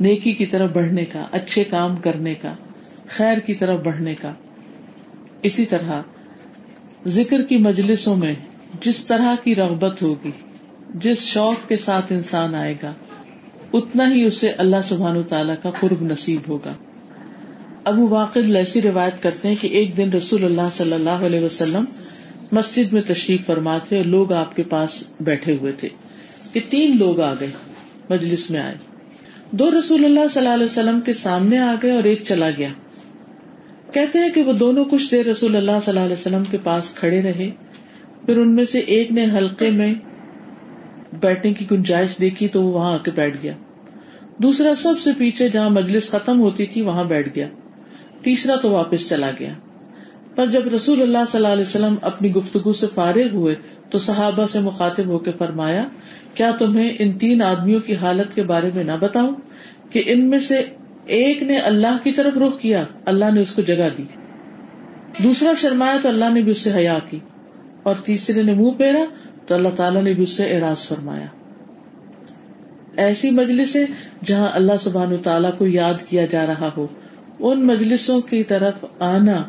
نیکی کی طرف بڑھنے کا، اچھے کام کرنے کا، خیر کی طرف بڑھنے کا۔ اسی طرح ذکر کی مجلسوں میں جس طرح کی رغبت ہوگی، جس شوق کے ساتھ انسان آئے گا، اتنا ہی اسے اللہ سبحان تعالیٰ کا قرب نصیب ہوگا۔ ابو واقع ایسی روایت کرتے ہیں کہ ایک دن رسول اللہ صلی اللہ علیہ وسلم مسجد میں تشریف فرماتے اور لوگ آپ کے پاس بیٹھے ہوئے تھے کہ تین لوگ آ گئے، مجلس میں آئے۔ دو رسول اللہ صلی اللہ علیہ وسلم کے سامنے آ گئے اور ایک چلا گیا۔ کہتے ہیں کہ وہ دونوں کچھ دیر رسول اللہ صلی اللہ علیہ وسلم کے پاس کھڑے رہے، پھر ان میں سے ایک نے حلقے میں بیٹھنے کی گنجائش دیکھی تو وہ وہاں آ کے بیٹھ گیا۔ دوسرا سب سے پیچھے جہاں مجلس ختم ہوتی تھی، وہاں بیٹھ گیا۔ تیسرا تو واپس چلا گیا۔ بس جب رسول اللہ صلی اللہ علیہ وسلم اپنی گفتگو سے فارغ ہوئے، تو صحابہ سے مخاطب ہو کے فرمایا، کیا تمہیں ان تین آدمیوں کی حالت کے بارے میں نہ بتاؤں کہ ان میں سے ایک نے اللہ کی طرف رخ کیا، اللہ نے اس کو جگہ دی۔ دوسرا شرمایا تو اللہ نے بھی اس سے حیا کی۔ اور تیسرے نے منہ پھیرا تو اللہ تعالیٰ نے بھی اس سے اعراض فرمایا۔ ایسی مجلسیں جہاں اللہ سبحان تعالیٰ کو یاد کیا جا رہا ہو، ان مجلسوں کی طرف آنا،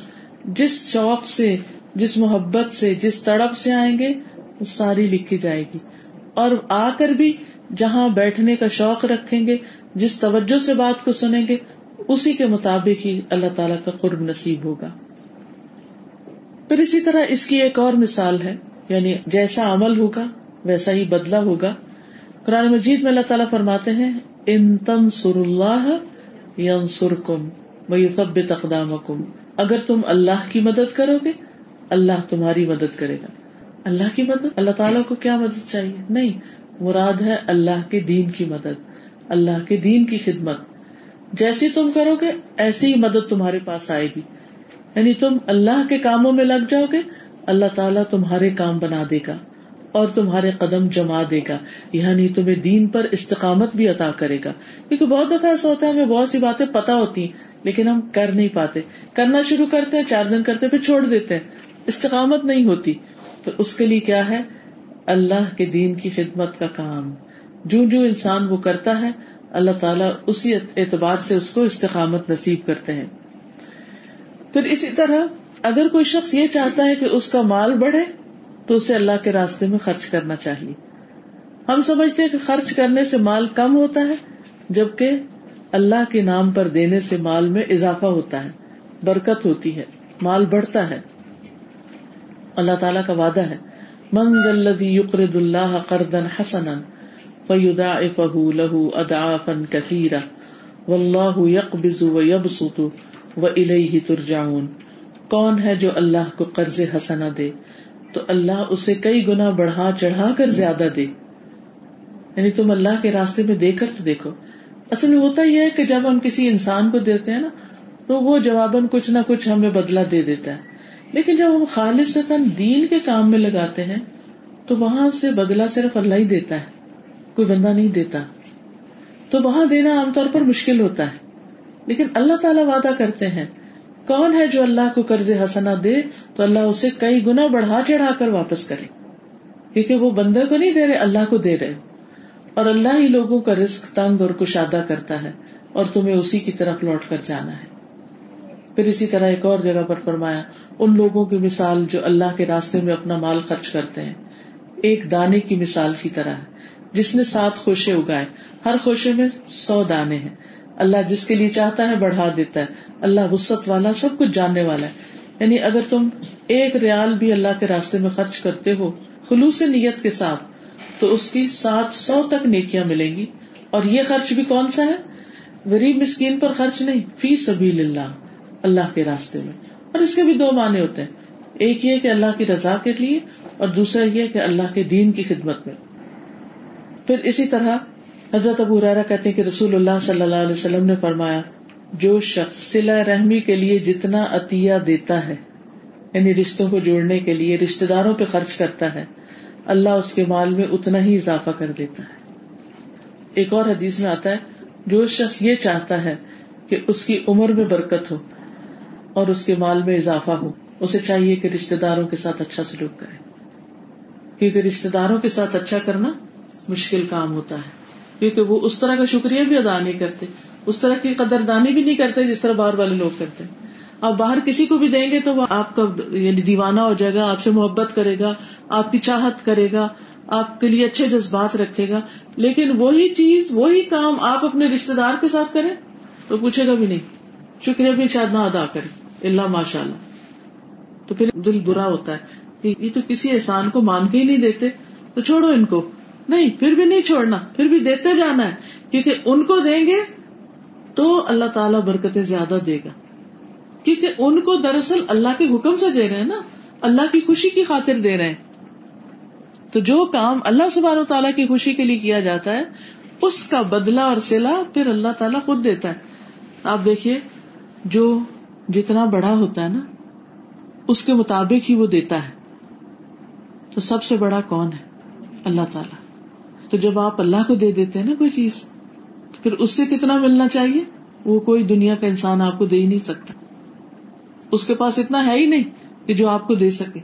جس شوق سے، جس محبت سے، جس تڑپ سے آئیں گے، وہ ساری لکھی جائے گی۔ اور آ کر بھی جہاں بیٹھنے کا شوق رکھیں گے، جس توجہ سے بات کو سنیں گے، اسی کے مطابق ہی اللہ تعالیٰ کا قرب نصیب ہوگا۔ پھر اسی طرح اس کی ایک اور مثال ہے یعنی جیسا عمل ہوگا، ویسا ہی بدلا ہوگا۔ قرآن مجید میں اللہ تعالیٰ فرماتے ہیں، ان تم سر اللہ سر کم سب تقدام کم اگر تم اللہ کی مدد کرو گے، اللہ تمہاری مدد کرے گا۔ اللہ کی مدد؟ اللہ تعالیٰ کو کیا مدد چاہیے؟ نہیں۔ مراد ہے اللہ کے دین کی مدد، اللہ کے دین کی خدمت۔ جیسی تم کرو گے، ایسی ہی مدد تمہارے پاس آئے گی۔ یعنی تم اللہ کے کاموں میں لگ جاؤ گے، اللہ تعالیٰ تمہارے کام بنا دے گا اور تمہارے قدم جما دے گا۔ یعنی تمہیں دین پر استقامت بھی عطا کرے گا۔ کیونکہ بہت دفعہ ایسا ہوتا ہے، ہمیں بہت سی باتیں پتا ہوتی ہیں، لیکن ہم کر نہیں پاتے۔ کرنا شروع کرتے ہیں، چار دن کرتے پھر چھوڑ دیتے ہیں۔ استقامت نہیں ہوتی۔ تو اس کے لیے کیا ہے؟ اللہ کے دین کی خدمت کا کام۔ جو جو انسان وہ کرتا ہے، اللہ تعالیٰ اسی اعتبار سے اس کو استقامت نصیب کرتے ہیں۔ پھر اسی طرح اگر کوئی شخص یہ چاہتا ہے کہ اس کا مال بڑھے، تو اسے اللہ کے راستے میں خرچ کرنا چاہیے۔ ہم سمجھتے ہیں کہ خرچ کرنے سے مال کم ہوتا ہے، جبکہ اللہ کے نام پر دینے سے مال میں اضافہ ہوتا ہے، برکت ہوتی ہے، مال بڑھتا ہے۔ اللہ تعالیٰ کا وعدہ ہے۔ منگ الذي يقرض الله قرضا حسنا فيضاعفه له اضعافا كثيرة. والله يقبض ويبسط واليه ترجعون. کون ہے جو اللہ کو قرض حسنا دے؟ تو اللہ اسے کئی گنا بڑھا چڑھا کر زیادہ دے. یعنی تم اللہ کے راستے میں دے کر تو دیکھو. اصل میں ہوتا یہ ہے کہ جب ہم کسی انسان کو دیتے ہیں نا، تو وہ جواباً کچھ نہ کچھ ہمیں بدلا دے دیتا ہے. لیکن جب ہم خالص دین کے کام میں لگاتے ہیں، تو وہاں سے بدلا صرف اللہ ہی دیتا ہے، کوئی بندہ نہیں دیتا۔ تو وہاں دینا عام طور پر مشکل ہوتا ہے۔ لیکن اللہ تعالیٰ وعدہ کرتے ہیں، کون ہے جو اللہ کو قرض حسنا دے، تو اللہ اسے کئی گنا بڑھا چڑھا کر واپس کرے۔ کیونکہ وہ بندے کو نہیں دے رہے، اللہ کو دے رہے۔ اور اللہ ہی لوگوں کا رسک تنگ اور کشادہ کرتا ہے، اور تمہیں اسی کی طرف لوٹ کر جانا ہے۔ پھر اسی طرح ایک اور جگہ پر فرمایا ان لوگوں کی مثال جو اللہ کے راستے میں اپنا مال خرچ کرتے ہیں۔ ایک دانے کی مثال کی طرح۔ ہے جس نے سات خوشے اگائے۔ ہر خوشے میں سو دانے ہیں۔ اللہ جس کے لیے چاہتا ہے بڑھا دیتا ہے۔ اللہ وسط والا سب کچھ جاننے والا ہے۔ یعنی اگر تم ایک ریال بھی اللہ کے راستے میں خرچ کرتے ہو خلوص نیت کے ساتھ، تو اس کی سات سو تک نیکیاں ملیں گی۔ اور یہ خرچ بھی کون سا ہے؟ غریب مسکین پر خرچ نہیں، فی سبیل اللہ اللہ کے راستے میں۔ اور اس کے بھی دو معنی ہوتے ہیں۔ ایک یہ کہ اللہ کی رضا کے لیے اور دوسرا یہ کہ اللہ کے دین کی خدمت میں۔ پھر اسی طرح حضرت ابو ریرا کہتے ہیں کہ رسول اللہ صلی اللہ علیہ وسلم نے فرمایا، جو شخص سلا رحمی کے لیے جتنا عطیہ دیتا ہے یعنی رشتوں کو جوڑنے کے لیے رشتے داروں پہ خرچ کرتا ہے، اللہ اس کے مال میں اتنا ہی اضافہ کر دیتا ہے۔ ایک اور حدیث میں آتا ہے، جو شخص یہ چاہتا ہے کہ اس کی عمر میں برکت ہو اور اس کے مال میں اضافہ ہو، اسے چاہیے کہ رشتے داروں کے ساتھ اچھا سلوک کرے۔ کیونکہ رشتے داروں کے ساتھ اچھا کرنا مشکل کام ہوتا ہے۔ کیونکہ وہ اس طرح کا شکریہ بھی ادا نہیں کرتے، اس طرح کی قدردانی بھی نہیں کرتے جس طرح باہر والے لوگ کرتے۔ آپ باہر کسی کو بھی دیں گے تو وہ آپ کا یعنی دیوانہ ہو جائے گا، آپ سے محبت کرے گا، آپ کی چاہت کرے گا، آپ کے لیے اچھے جذبات رکھے گا۔ لیکن وہی چیز، وہی کام آپ اپنے رشتے دار کے ساتھ کریں تو پوچھے گا بھی نہیں۔ شکریہ بھی شاید نہ ادا کرے اللہ ماشاء اللہ تو پھر دل برا ہوتا ہے۔ کہ یہ تو کسی احسان کو مان کے ہی نہیں دیتے۔ تو چھوڑو ان کو۔ نہیں، پھر بھی نہیں چھوڑنا، پھر بھی دیتے جانا ہے۔ کیونکہ ان کو دیں گے تو اللہ تعالیٰ برکتیں زیادہ دے گا۔ کیونکہ ان کو دراصل اللہ کے حکم سے دے رہے ہیں نا۔ اللہ کی خوشی کی خاطر دے رہے ہیں۔ تو جو کام اللہ سبحانہ تعالیٰ کی خوشی کے لیے کیا جاتا ہے، اس کا بدلہ اور سلا پھر اللہ تعالیٰ خود دیتا ہے۔ آپ دیکھیے، جو جتنا بڑا ہوتا ہے نا، اس کے مطابق ہی وہ دیتا ہے۔ تو سب سے بڑا کون ہے؟ اللہ تعالیٰ۔ تو جب آپ اللہ کو دے دیتے ہیں نا کوئی چیز پھر اس سے کتنا ملنا چاہیے؟ وہ کوئی دنیا کا انسان آپ کو دے ہی نہیں سکتا۔ اس کے پاس اتنا ہے ہی نہیں کہ جو آپ کو دے سکے۔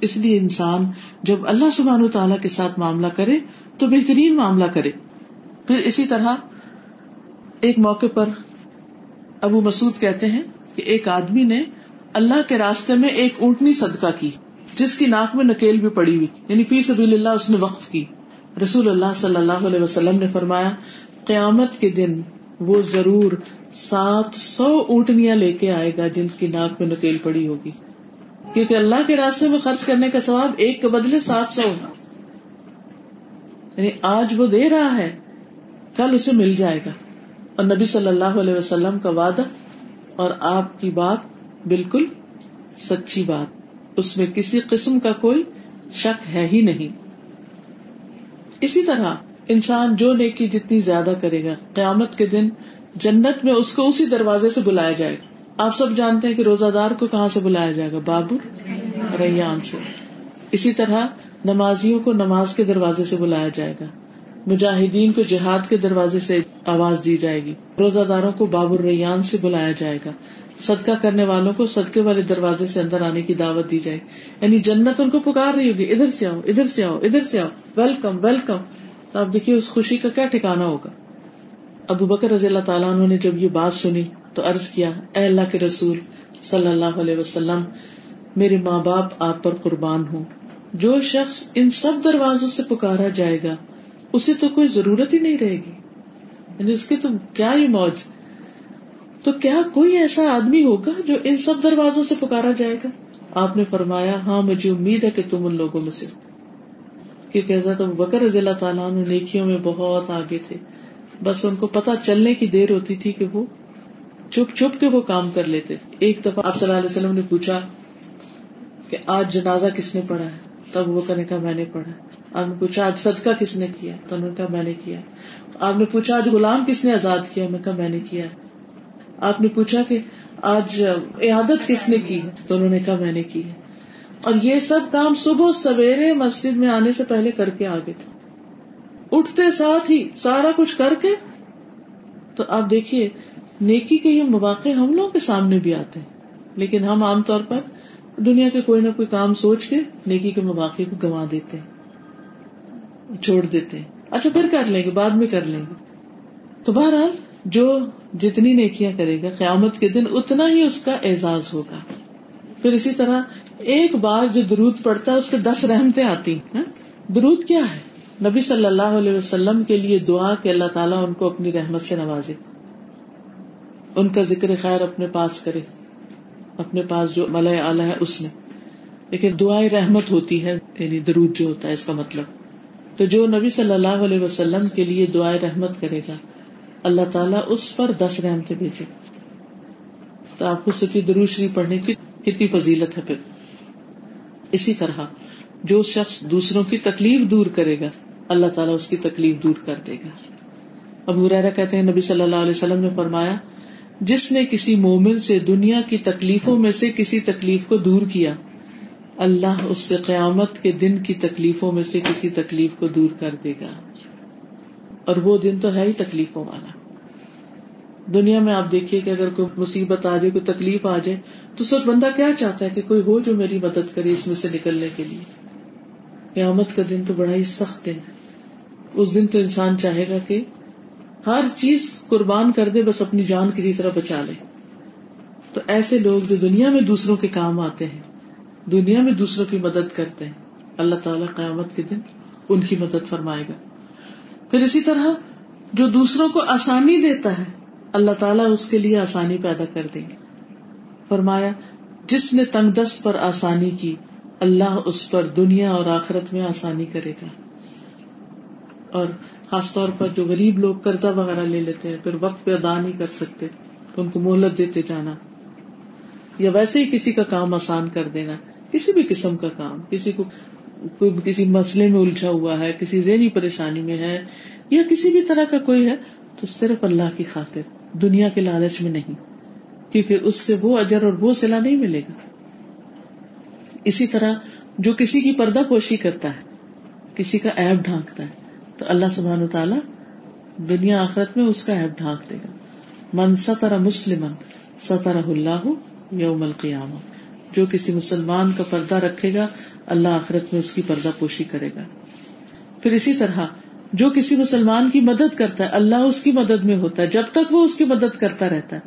اس لیے انسان جب اللہ سبحان و تعالیٰ کے ساتھ معاملہ کرے، تو بہترین معاملہ کرے۔ پھر اسی طرح ایک موقع پر ابو مسعود کہتے ہیں کہ ایک آدمی نے اللہ کے راستے میں ایک اونٹنی صدقہ کی، جس کی ناک میں نکیل بھی پڑی ہوئی یعنی فی سبیل اللہ اس نے وقف کی۔ رسول اللہ صلی اللہ علیہ وسلم نے فرمایا، قیامت کے دن وہ ضرور سات سو اونٹنیاں لے کے آئے گا جن کی ناک میں نکیل پڑی ہوگی۔ کیونکہ اللہ کے راستے میں خرچ کرنے کا ثواب ایک کے بدلے سات سو یعنی آج وہ دے رہا ہے، کل اسے مل جائے گا۔ اور نبی صلی اللہ علیہ وسلم کا وعدہ اور آپ کی بات بالکل سچی بات۔ اس میں کسی قسم کا کوئی شک ہے ہی نہیں۔ اسی طرح انسان جو نیکی جتنی زیادہ کرے گا، قیامت کے دن جنت میں اس کو اسی دروازے سے بلایا جائے۔ گا آپ سب جانتے ہیں کہ روزہ دار کو کہاں سے بلایا جائے گا؟ بابر ریان سے۔ اسی طرح نمازیوں کو نماز کے دروازے سے بلایا جائے گا۔ مجاہدین کو جہاد کے دروازے سے آواز دی جائے گی۔ روزہ داروں کو بابر ریان سے بلایا جائے گا۔ صدقہ کرنے والوں کو صدقے والے دروازے سے اندر آنے کی دعوت دی جائے۔ یعنی جنت ان کو پکار رہی ہوگی۔ ادھر سے آؤ، ادھر سے آؤ، ادھر سے آؤ۔ ویلکم ویلکم تو آپ دیکھیے، اس خوشی کا کیا ٹھکانا ہوگا۔ ابو بکر رضی اللہ تعالیٰ انہوں نے جب یہ بات سنی تو عرض کیا، اے اللہ کے رسول صلی اللہ علیہ وسلم، میرے ماں باپ آپ پر قربان ہوں۔ جو شخص ان سب دروازوں سے پکارا جائے گا اسے تو کوئی ضرورت ہی نہیں رہے گی۔ یعنی اس کی تو کیا ہی موج۔ تو کیا کوئی ایسا آدمی ہوگا جو ان سب دروازوں سے پکارا جائے گا؟ آپ نے فرمایا ہاں مجھے امید ہے کہ تم ان لوگوں میں سے۔ کیونکہ حضرت بکر رضی اللہ تعالیٰ عنہ نیکیوں میں بہت آگے تھے۔ بس ان کو پتا چلنے کی دیر ہوتی تھی کہ وہ چپ چپ کے وہ کام کر لیتے۔ ایک دفعہ آپ صلی اللہ علیہ وسلم نے پوچھا کہ آج جنازہ کس نے پڑھا ہے؟ تب وہ نے کہا، میں نے پڑھا۔ آپ نے پوچھا، آج صدقہ کس نے کیا؟ تو انہوں نے کہا، میں نے کیا۔ آپ نے پوچھا، آج غلام کس نے آزاد کیا؟ میں کہا، میں نے کیا۔ آپ نے پوچھا کہ، آج عیادت کس نے کی؟ ہے تو انہوں نے کہا، میں نے کی۔ ہے اور یہ سب کام صبح سویرے مسجد میں آنے سے پہلے کر کے آگے تھے۔ اٹھتے ساتھ ہی سارا کچھ کر کے، تو آپ دیکھیے، نیکی کے یہ مواقع ہم لوگوں کے سامنے بھی آتے ہیں۔ لیکن ہم عام طور پر دنیا کے کوئی نہ کوئی کام سوچ کے نیکی کے مواقع کو گنوا دیتے ہیں۔ چھوڑ دیتے ہیں۔ اچھا پھر کر لیں گے، بعد میں کر لیں گے۔ تو بہرحال، جو جتنی نیکیاں کرے گا، قیامت کے دن اتنا ہی اس کا اعزاز ہوگا۔ پھر اسی طرح ایک بار جو درود پڑتا ہے، اس پہ دس رحمتیں آتی ہیں۔ درود کیا ہے؟ نبی صلی اللہ علیہ وسلم کے لیے دعا کہ اللہ تعالیٰ ان کو اپنی رحمت سے نوازے۔ ان کا ذکر خیر اپنے پاس کرے۔ اپنے پاس جو ملئے اعلیٰ ہے، اس میں۔ لیکن دعائیں رحمت ہوتی ہے یعنی درود جو ہوتا ہے، اس کا مطلب۔ تو جو نبی صلی اللہ علیہ وسلم کے لیے دعائیں رحمت کرے گا، اللہ تعالیٰ اس پر دس رحمتیں بھیجے۔ تو آپ کو سکی دروشری پڑھنے کی کتنی فضیلت ہے پھر۔ اسی طرح، جو شخص دوسروں کی تکلیف دور کرے گا، اللہ تعالیٰ اس کی تکلیف دور کر دے گا۔ ابو ریرا کہتے ہیں، نبی صلی اللہ علیہ وسلم نے فرمایا، جس نے کسی مومن سے دنیا کی تکلیفوں میں سے کسی تکلیف کو دور کیا اللہ اس سے قیامت کے دن کی تکلیفوں میں سے کسی تکلیف کو دور کر دے گا۔ اور وہ دن تو ہے ہی تکلیفوں والا۔ دنیا میں آپ دیکھیے کہ اگر کوئی مصیبت آ جائے، کوئی تکلیف آ جائے، تو سب بندہ کیا چاہتا ہے کہ کوئی ہو جو میری مدد کرے اس میں سے نکلنے کے لیے؟ قیامت کا دن تو بڑا ہی سخت دن ہے۔ اس دن تو انسان چاہے گا کہ ہر چیز قربان کر دے، بس اپنی جان کسی طرح بچا لے۔ تو ایسے لوگ جو دنیا میں دوسروں کے کام آتے ہیں دنیا میں دوسروں کی مدد کرتے ہیں۔ اللہ تعالیٰ قیامت کے دن ان کی مدد فرمائے گا۔ پھر اسی طرح جو دوسروں کو آسانی دیتا ہے، اللہ تعالیٰ اس کے لیے آسانی پیدا کر دیں گے۔ فرمایا، جس نے تنگ دست پر آسانی کی، اللہ اس پر دنیا اور آخرت میں آسانی کرے گا۔ اور خاص طور پر جو غریب لوگ قرضہ وغیرہ لے لیتے ہیں، پھر وقت پہ ادا نہیں کر سکتے تو ان کو مہلت دیتے جانا۔ یا ویسے ہی کسی کا کام آسان کر دینا۔ کسی بھی قسم کا کام، کسی کو کوئی کسی مسئلے میں الجھا ہوا ہے، کسی ذہنی پریشانی میں ہے، یا کسی بھی طرح کا کوئی ہے، تو صرف اللہ کی خاطر، دنیا کے لالچ میں نہیں، کیونکہ اس سے وہ اجر اور وہ سلا نہیں ملے گا۔ اسی طرح جو کسی کی پردہ پوشی کرتا ہے، کسی کا ایب ڈھانکتا ہے، تو اللہ سبحان تعالیٰ دنیا آخرت میں اس کا ایپ ڈھانک دے گا۔ من ستر مسلم ستر اللہ یوم القیامہ۔ جو کسی مسلمان کا پردہ رکھے گا، اللہ آخرت میں اس کی پردہ پوشی کرے گا۔ پھر اسی طرح، جو کسی مسلمان کی مدد کرتا ہے، اللہ اس کی مدد میں ہوتا ہے، جب تک وہ اس کی مدد کرتا رہتا ہے۔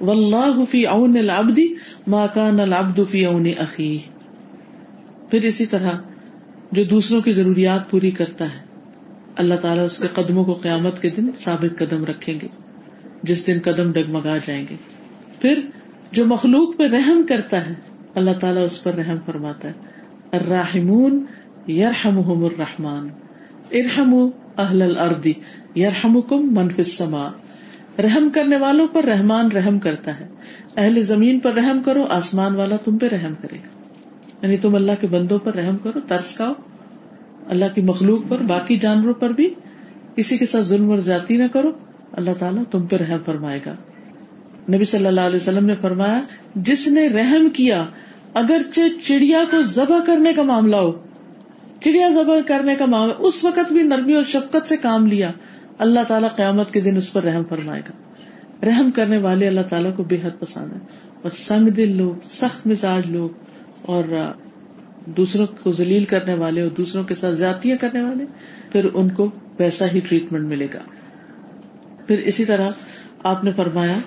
واللہ فی اون العبد ما کان العبد فی اون اخی۔ پھر اسی طرح، جو دوسروں کی ضروریات پوری کرتا ہے، اللہ تعالیٰ اس کے قدموں کو قیامت کے دن ثابت قدم رکھیں گے، جس دن قدم ڈگمگا جائیں گے۔ پھر، جو مخلوق پہ رحم کرتا ہے اللہ تعالیٰ اس پر رحم فرماتا ہے۔ الرحمون یرحمہم الرحمان ارحمو اہل الارض یرحمکم من فی السماء۔ رحم کرنے والوں پر رحمان رحم کرتا ہے۔ اہل زمین پر رحم کرو، آسمان والا تم پہ رحم کرے گا۔ یعنی تم اللہ کے بندوں پر رحم کرو، ترس کھاؤ۔ اللہ کی مخلوق پر، باقی جانوروں پر بھی۔ کسی کے ساتھ ظلم اور زیادتی نہ کرو۔ اللہ تعالیٰ تم پہ رحم فرمائے گا۔ نبی صلی اللہ علیہ وسلم نے فرمایا، جس نے رحم کیا اگر چڑیا کو ذبح کرنے کا معاملہ ہو، چڑیا ذبح کرنے کا معاملہ، اس وقت بھی نرمی اور شفقت سے کام لیا، اللہ تعالیٰ قیامت کے دن اس پر رحم فرمائے گا۔ رحم کرنے والے اللہ تعالیٰ کو بے حد پسند ہے اور سنگ دل لوگ، سخت مزاج لوگ، اور دوسروں کو ذلیل کرنے والے اور دوسروں کے ساتھ زیادتیاں کرنے والے، پھر ان کو ویسا ہی ٹریٹمنٹ ملے گا۔ پھر اسی طرح آپ نے فرمایا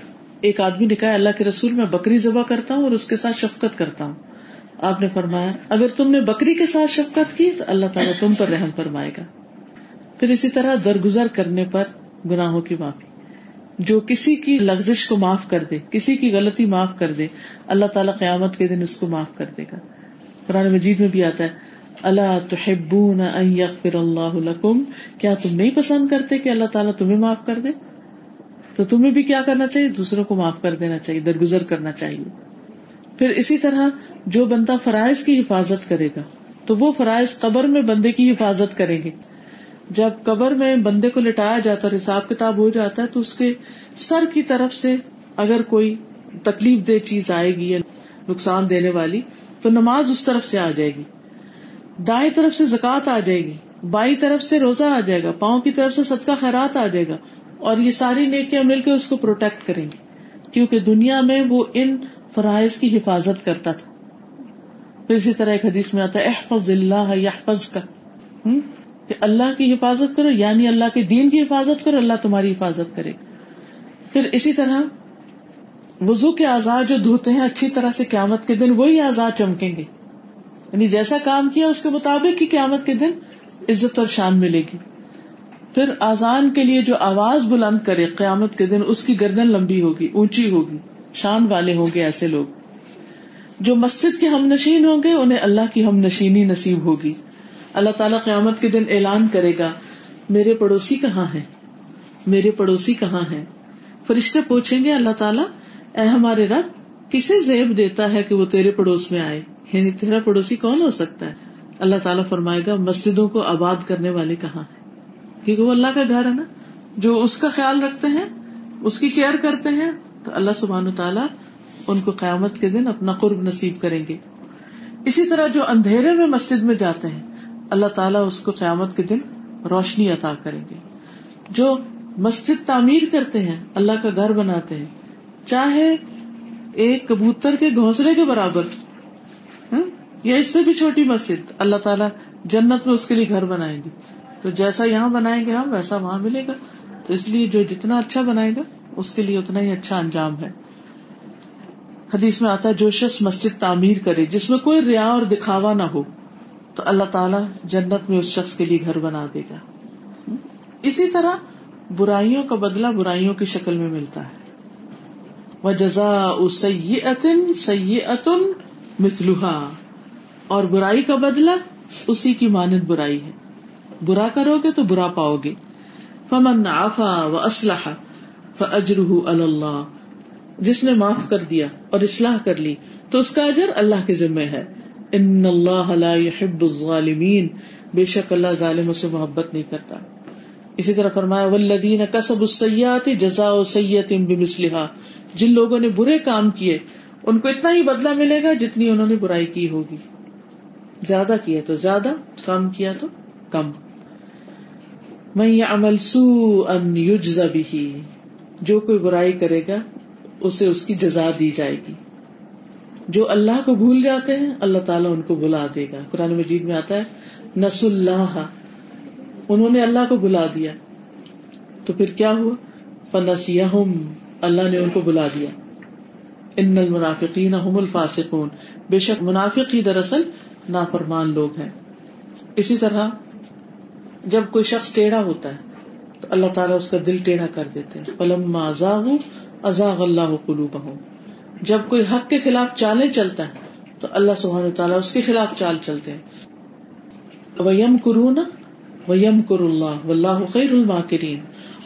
ایک آدمی نے کہا، اللہ کے رسول، میں بکری ذبح کرتا ہوں اور اس کے ساتھ شفقت کرتا ہوں۔ آپ نے فرمایا، اگر تم نے بکری کے ساتھ شفقت کی، تو اللہ تعالیٰ تم پر رحم فرمائے گا۔ پھر اسی طرح درگزر کرنے پر گناہوں کی معافی۔ جو کسی کی لفزش کو معاف کر دے، کسی کی غلطی معاف کر دے، اللہ تعالیٰ قیامت کے دن اس کو معاف کر دے گا۔ قرآن مجید میں بھی آتا ہے اللہ تحبون ان یغفر اللہ لکم؟ کیا تم نہیں پسند کرتے کہ اللہ تعالیٰ تمہیں معاف کر دے؟ تو تمہیں بھی کیا کرنا چاہیے؟ دوسروں کو معاف کر دینا چاہیے، درگزر کرنا چاہیے۔ پھر اسی طرح جو بندہ فرائض کی حفاظت کرے گا، تو وہ فرائض قبر میں بندے کی حفاظت کریں گے۔ جب قبر میں بندے کو لٹایا جاتا ہے حساب کتاب ہو جاتا ہے، تو اس کے سر کی طرف سے اگر کوئی تکلیف دہ چیز آئے گی یا نقصان دینے والی، تو نماز اس طرف سے آ جائے گی۔ دائیں طرف سے زکات آ جائے گی، بائیں طرف سے روزہ آ جائے گا، پاؤں کی طرف سے صدقہ خیرات آ جائے گا۔ اور یہ ساری نیکیاں مل کے اس کو پروٹیکٹ کریں گی۔ کیونکہ دنیا میں وہ ان فرائض کی حفاظت کرتا تھا۔ پھر اسی طرح ایک حدیث میں آتا ہے، احفظ اللہ یحفظ کا کہ اللہ کی حفاظت کرو یعنی اللہ کے دین کی حفاظت کرو، اللہ تمہاری حفاظت کرے۔ پھر اسی طرح وزو کے آزاد جو دھوتے ہیں، اچھی طرح سے قیامت کے دن وہی آزاد چمکیں گے۔ یعنی جیسا کام کیا، اس کے مطابق ہی قیامت کے دن عزت اور شان ملے گی۔ پھر آزان کے لیے جو آواز بلند کرے قیامت کے دن، اس کی گردن لمبی ہوگی، اونچی ہوگی، شان والے ہوں گے ایسے لوگ۔ جو مسجد کے ہم نشین ہوں گے، انہیں اللہ کی ہم نشینی نصیب ہوگی۔ اللہ تعالیٰ قیامت کے دن اعلان کرے گا، میرے پڑوسی کہاں ہے میرے پڑوسی کہاں ہے فرشتے پوچھیں گے اللہ تعالیٰ، اے ہمارے رب، کسے زیب دیتا ہے کہ وہ تیرے پڑوس میں آئے؟ یعنی تیرا پڑوسی کون ہو سکتا ہے؟ اللہ تعالیٰ فرمائے گا، مسجدوں کو آباد کرنے والے کہاں ہیں؟ کیونکہ وہ اللہ کا گھر ہے نا، جو اس کا خیال رکھتے ہیں، اس کی کیئر کرتے ہیں، تو اللہ سبحان تعالیٰ ان کو قیامت کے دن اپنا قرب نصیب کریں گے۔ اسی طرح جو اندھیرے میں مسجد میں جاتے ہیں، اللہ تعالیٰ اس کو قیامت کے دن روشنی عطا کریں گے۔ جو مسجد تعمیر کرتے ہیں، اللہ کا گھر بناتے ہیں، چاہے ایک کبوتر کے گھونسلے کے برابر یا اس سے بھی چھوٹی مسجد، اللہ تعالیٰ جنت میں اس کے لیے گھر بنائیں گے۔ تو جیسا یہاں بنائیں گے ہم، ویسا وہاں ملے گا۔ تو اس لیے جو جتنا اچھا بنائے گا، اس کے لیے اتنا ہی اچھا انجام ہے۔ حدیث میں آتا ہے، جو شخص مسجد تعمیر کرے، جس میں کوئی ریا اور دکھاوا نہ ہو، تو اللہ تعالیٰ جنت میں اس شخص کے لیے گھر بنا دے گا۔ اسی طرح برائیوں کا بدلہ برائیوں کی شکل میں ملتا ہے۔ وہ جزا سی اتن سی اتن مسلوحا اور برائی کا بدلہ اسی کی مانند برائی ہے۔ برا کرو گے تو برا پاؤ گے۔ فمن آفا و اسلحہ فجر اللہ جس نے معاف کر دیا اور اصلاح کر لی، تو اس کا اجر اللہ کے ذمے ہے۔ ان اللہ لا يحب الظالمین بے شک اللہ ظالموں سے محبت نہیں کرتا۔ اسی طرح فرمایا والذین کسب السیئات جزاء سیئۃ بمثلها۔ جن لوگوں نے برے کام کیے، ان کو اتنا ہی بدلہ ملے گا جتنی انہوں نے برائی کی ہوگی۔ زیادہ کیا تو زیادہ، کم کیا تو کم۔ میں یہ عمل سو ان یجزا بھی جو کوئی برائی کرے گا، اسے اس کی جزا دی جائے گی۔ جو اللہ کو بھول جاتے ہیں، اللہ تعالیٰ ان کو بلا دے گا۔ قرآن مجید میں آتا ہے نس اللہ انہوں نے اللہ کو بلا دیا۔ تو پھر کیا ہوا؟ فنسیا اللہ نے ان کو بلا دیا۔ ان المنافقین هم الفاسقون۔ بے شک منافق ہی دراصل نافرمان لوگ ہیں۔ اسی طرح جب کوئی شخص ٹیڑھا ہوتا ہے، تو اللہ تعالیٰ اس کا دل ٹیڑھا کر دیتے ہیں۔ پلم ازاغ ازاغ اللہ قلوبہم جب کوئی حق کے خلاف چالیں چلتا ہے، تو اللہ سبحانہ تعالیٰ اس کے خلاف چال چلتے ہیں۔ ویم کرون ویم کر اللہ واللہ خیر الماکرین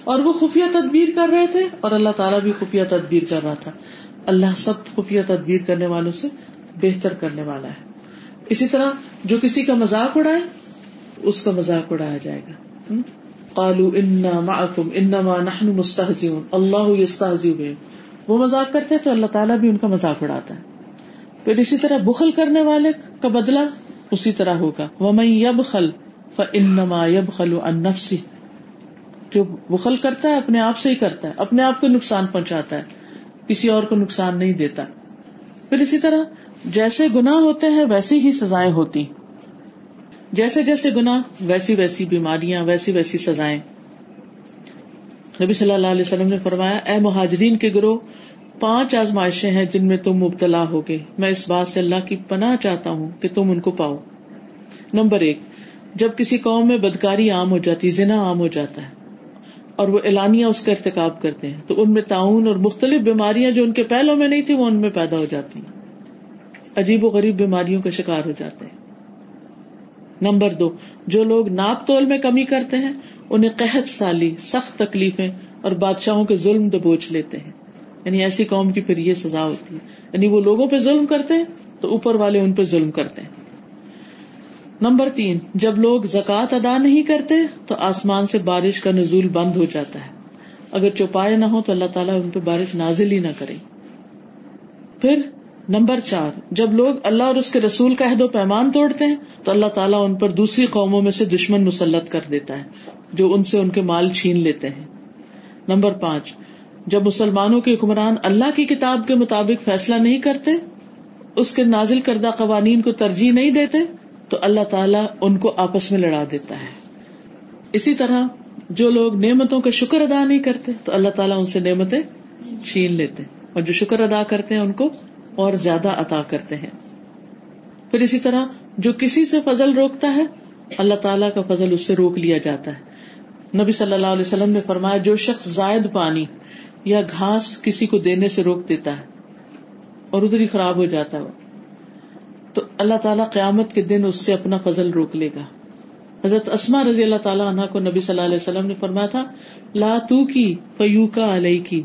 اور وہ خفیہ تدبیر کر رہے تھے اور اللہ تعالیٰ بھی خفیہ تدبیر کر رہا تھا۔ اللہ سب خفیہ تدبیر کرنے والوں سے بہتر کرنے والا ہے۔ اسی طرح جو کسی کا مذاق اڑائے اس کا مذاق اڑایا جائے گا۔ قالو انا معکم انما نحن مستہزئون اللہ یستہزئ بهم وہ مذاق کرتے تو اللہ تعالیٰ بھی ان کا مذاق اڑاتا ہے۔ پھر اسی طرح بخل کرنے والے کا بدلہ اسی طرح ہوگا۔ ومن یبخل فانما یبخل عن نفسه۔ جو بخل کرتا ہے، اپنے آپ سے ہی کرتا ہے۔ اپنے آپ کو نقصان پہنچاتا ہے۔ کسی اور کو نقصان نہیں دیتا۔ پھر اسی طرح جیسے گناہ ہوتے ہیں، ویسی ہی سزائیں ہوتی جیسے جیسے گنا ویسی ویسی بیماریاں، ویسی ویسی سزائیں۔ نبی صلی اللہ علیہ وسلم نے فرمایا، اے مہاجرین کے گروہ، پانچ آزمائشیں ہیں جن میں تم مبتلا ہوگے۔ میں اس بات سے اللہ کی پناہ چاہتا ہوں کہ تم ان کو پاؤ۔ نمبر ایک، جب کسی قوم میں بدکاری عام ہو جاتی، زنا عام ہو جاتا ہے اور وہ اعلانیہ اس کا ارتکاب کرتے ہیں، تو ان میں تعاون اور مختلف بیماریاں جو ان کے پہلوں میں نہیں تھی وہ ان میں پیدا ہو جاتی ہیں۔ عجیب و غریب بیماریوں کا شکار ہو جاتے ہیں۔ نمبر دو، جو لوگ ناپ تول میں کمی کرتے ہیں، انہیں قحط سالی، سخت تکلیفیں اور بادشاہوں کے ظلم دبوچ لیتے ہیں۔ یعنی ایسی قوم کی پھر یہ سزا ہوتی ہے۔ یعنی وہ لوگوں پہ ظلم کرتے ہیں، تو اوپر والے ان پہ ظلم کرتے ہیں۔ نمبر تین، جب لوگ زکوٰۃ ادا نہیں کرتے، تو آسمان سے بارش کا نزول بند ہو جاتا ہے۔ اگر چوپائے نہ ہو، تو اللہ تعالیٰ ان پہ بارش نازل ہی نہ کرے۔ پھر نمبر چار، جب لوگ اللہ اور اس کے رسول کا عہد و پیمان توڑتے ہیں، تو اللہ تعالیٰ ان پر دوسری قوموں میں سے دشمن مسلط کر دیتا ہے، جو ان سے ان کے مال چھین لیتے ہیں۔ نمبر پانچ، جب مسلمانوں کے حکمران اللہ کی کتاب کے مطابق فیصلہ نہیں کرتے، اس کے نازل کردہ قوانین کو ترجیح نہیں دیتے، تو اللہ تعالیٰ ان کو آپس میں لڑا دیتا ہے۔ اسی طرح، جو لوگ نعمتوں کا شکر ادا نہیں کرتے، تو اللہ تعالیٰ ان سے نعمتیں چھین لیتے اور جو شکر ادا کرتے ہیں، ان کو اور زیادہ عطا کرتے ہیں۔ پھر اسی طرح جو کسی سے فضل روکتا ہے، اللہ تعالیٰ کا فضل اس سے روک لیا جاتا ہے۔ نبی صلی اللہ علیہ وسلم نے فرمایا، جو شخص زائد پانی یا گھاس کسی کو دینے سے روک دیتا ہے اور ادھر ہی خراب ہو جاتا ہے، تو اللہ تعالیٰ قیامت کے دن اس سے اپنا فضل روک لے گا۔ حضرت اسما رضی اللہ تعالیٰ عنہ کو نبی صلی اللہ علیہ وسلم نے فرمایا تھا، لا تو کی فیو کا علیہ کی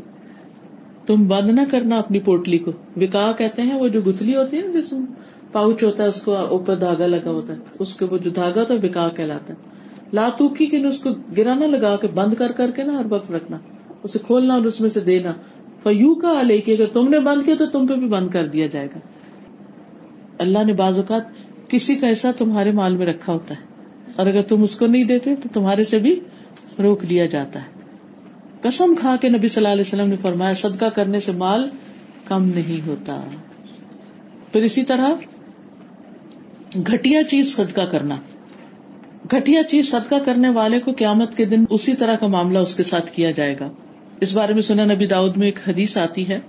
تم بند نہ کرنا اپنی پوٹلی کو۔ وکا کہتے ہیں وہ جو گتلی ہوتی ہے جس پاؤچ ہوتا ہے، اس کو اوپر دھاگا لگا ہوتا ہے۔ اس کے وہ جو دھاگا ہوتا ہے بکا کہلاتا ہے۔ لاتو کی اس کو گرانا لگا کے بند کر کر کے نا ہر وقت رکھنا۔ اسے کھولنا اور اس میں سے دینا۔ فیو کا لے کے اگر تم نے بند کیا تو تم پہ بھی بند کر دیا جائے گا۔ اللہ نے بعض اوقات کسی کا ایسا تمہارے مال میں رکھا ہوتا ہے۔ اور اگر تم اس کو نہیں دیتے تو تمہارے سے بھی روک لیا جاتا ہے۔ قسم کھا کے نبی صلی اللہ علیہ وسلم نے فرمایا، صدقہ کرنے سے مال کم نہیں ہوتا۔ پھر اسی طرح گٹیا چیز صدقہ کرنا۔ گٹیا چیز صدقہ کرنے والے کو قیامت کے دن اسی طرح کا معاملہ اس کے ساتھ کیا جائے گا۔ اس بارے میں سنا نبی داؤد میں ایک حدیث آتی ہے۔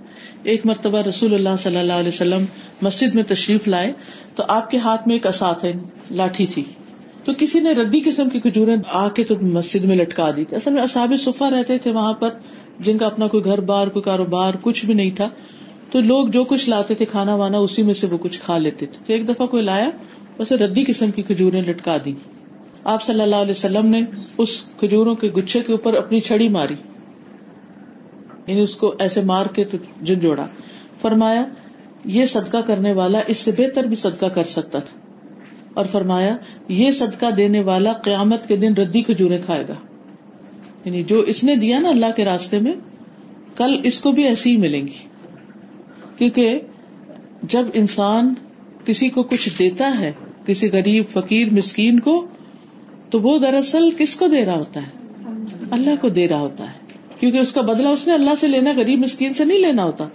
ایک مرتبہ رسول اللہ صلی اللہ علیہ وسلم مسجد میں تشریف لائے تو آپ کے ہاتھ میں ایک اثاط لاٹھی تھی۔ تو کسی نے ردی قسم کی کھجورے آ کے تو مسجد میں لٹکا دی تھی۔ اصل میں اصاب صفا رہتے تھے وہاں پر، جن کا اپنا کوئی گھر بار، کوئی کاروبار، کچھ بھی نہیں تھا۔ تو لوگ جو کچھ لاتے تھے کھانا وانا، اسی میں سے وہ کچھ کھا لیتے تھے۔ تو ایک دفعہ کوئی لایا، اسے ردی قسم کی کھجورے لٹکا دی۔ آپ صلی اللہ علیہ وسلم نے اس کھجوروں کے گچھے کے اوپر اپنی چھڑی ماری۔ یعنی اس کو ایسے مار کے تو جن جوڑا فرمایا، یہ صدقہ کرنے والا اس سے بہتر بھی صدقہ کر سکتا تھا۔ اور فرمایا، یہ صدقہ دینے والا قیامت کے دن ردی کھجورے کھائے گا۔ یعنی جو اس نے دیا نا اللہ کے راستے میں، کل اس کو بھی ایسی ہی ملیں گی۔ کیونکہ جب انسان کسی کو کچھ دیتا ہے، کسی غریب، فقیر، مسکین کو، تو وہ دراصل کس کو دے رہا ہوتا ہے؟ اللہ کو دے رہا ہوتا ہے۔ کیونکہ اس کا بدلا اس نے اللہ سے لینا، غریب، مسکین سے نہیں لینا ہوتا۔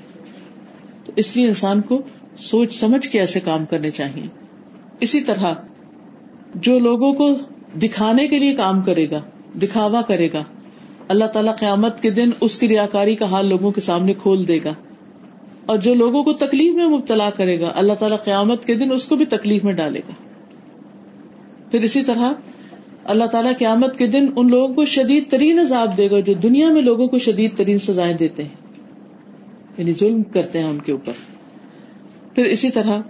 تو اس لیے انسان کو سوچ سمجھ کے ایسے کام کرنے چاہیے۔ اسی طرح جو لوگوں کو دکھانے کے لیے کام کرے گا، دکھاوا کرے گا، اللہ تعالیٰ قیامت کے دن اس کی ریاکاری کا حال لوگوں کے سامنے کھول دے گا۔ اور جو لوگوں کو تکلیف میں مبتلا کرے گا، اللہ تعالیٰ قیامت کے دن اس کو بھی تکلیف میں ڈالے گا۔ پھر اسی طرح اللہ تعالیٰ قیامت کے دن ان لوگوں کو شدید ترین عذاب دے گا جو دنیا میں لوگوں کو شدید ترین سزائیں دیتے ہیں۔ یعنی ظلم کرتے ہیں ان کے اوپر۔ پھر اسی طرح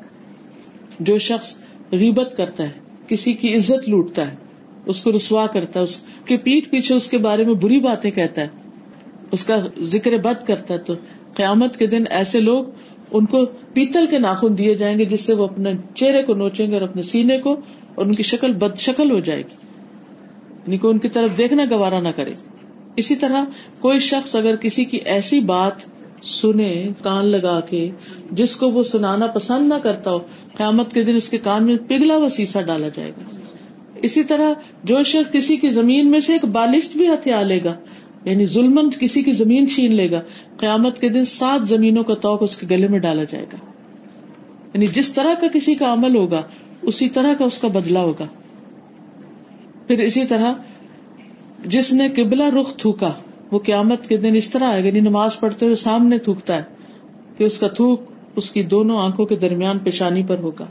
جو شخص غیبت کرتا ہے، کسی کی عزت لوٹتا ہے، اس کو رسوا کرتا ہے، اس کے پیٹ پیچھے اس کے بارے میں بری باتیں کہتا ہے، اس کا ذکر بد کرتا ہے۔ تو قیامت کے دن ایسے لوگ ان کو پیتل کے ناخن دیے جائیں گے، جس سے وہ اپنے چہرے کو نوچیں گے اور اپنے سینے کو اور ان کی شکل بد شکل ہو جائے گی۔ یعنی ان کی طرف دیکھنا گوارا نہ کرے۔ اسی طرح کوئی شخص اگر کسی کی ایسی بات سنے، کان لگا کے، جس کو وہ سنانا پسند نہ کرتا ہو قیامت کے دن اس کے کان میں پگھلا و سیسا ڈالا جائے گا۔ اسی طرح جو شخص کسی کی زمین میں سے ایک بالشت بھی ہتھیار لے گا یعنی ظلم کسی کی زمین چھین لے گا، قیامت کے دن سات زمینوں کا توق اس کے گلے میں ڈالا جائے گا۔ یعنی جس طرح کا کسی کا عمل ہوگا، اسی طرح کا اس کا بدلا ہوگا۔ پھر اسی طرح جس نے قبلہ رخ تھوکا، وہ قیامت کے دن اس طرح آئے گا یعنی نماز پڑھتے ہوئے سامنے تھوکتا ہے کہ اس کا تھوک اس کی دونوں آنکھوں کے درمیان پیشانی پر ہوگا،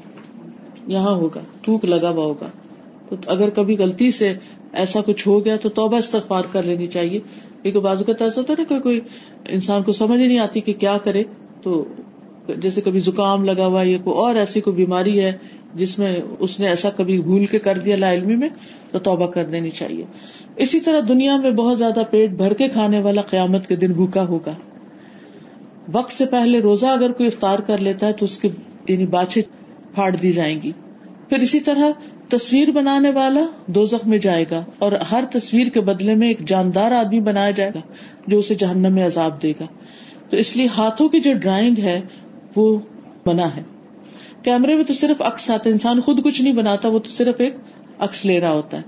یہاں ہوگا، تھوک لگا ہوا ہوگا۔ تو اگر کبھی غلطی سے ایسا کچھ ہو گیا تو توبہ استغفار کر لینی چاہیے۔ کیونکہ بازو کا ایسا ہوتا ہے نا کوئی انسان کو سمجھ نہیں آتی کہ کیا کرے۔ تو جیسے کبھی زکام لگا ہوا یا کوئی اور ایسی کوئی بیماری ہے جس میں اس نے ایسا کبھی بھول کے کر دیا لا علمی میں، تو توبہ کر دینی چاہیے۔ اسی طرح دنیا میں بہت زیادہ پیٹ بھر کے کھانے والا قیامت کے دن بھوکا ہوگا۔ وقت سے پہلے روزہ اگر کوئی افطار کر لیتا ہے تو اس کی یعنی باچھیں پھاڑ دی جائیں گی۔ پھر اسی طرح تصویر بنانے والا دو میں جائے گا اور ہر تصویر کے بدلے میں ایک جاندار آدمی بنایا جائے گا جو اسے جہنم میں عذاب دے گا۔ تو اس لیے ہاتھوں کی جو ڈرائنگ ہے وہ بنا ہے۔ کیمرے میں تو صرف عکس آتا ہے۔ انسان خود کچھ نہیں بناتا، وہ تو صرف ایک عکس لے رہا ہوتا ہے۔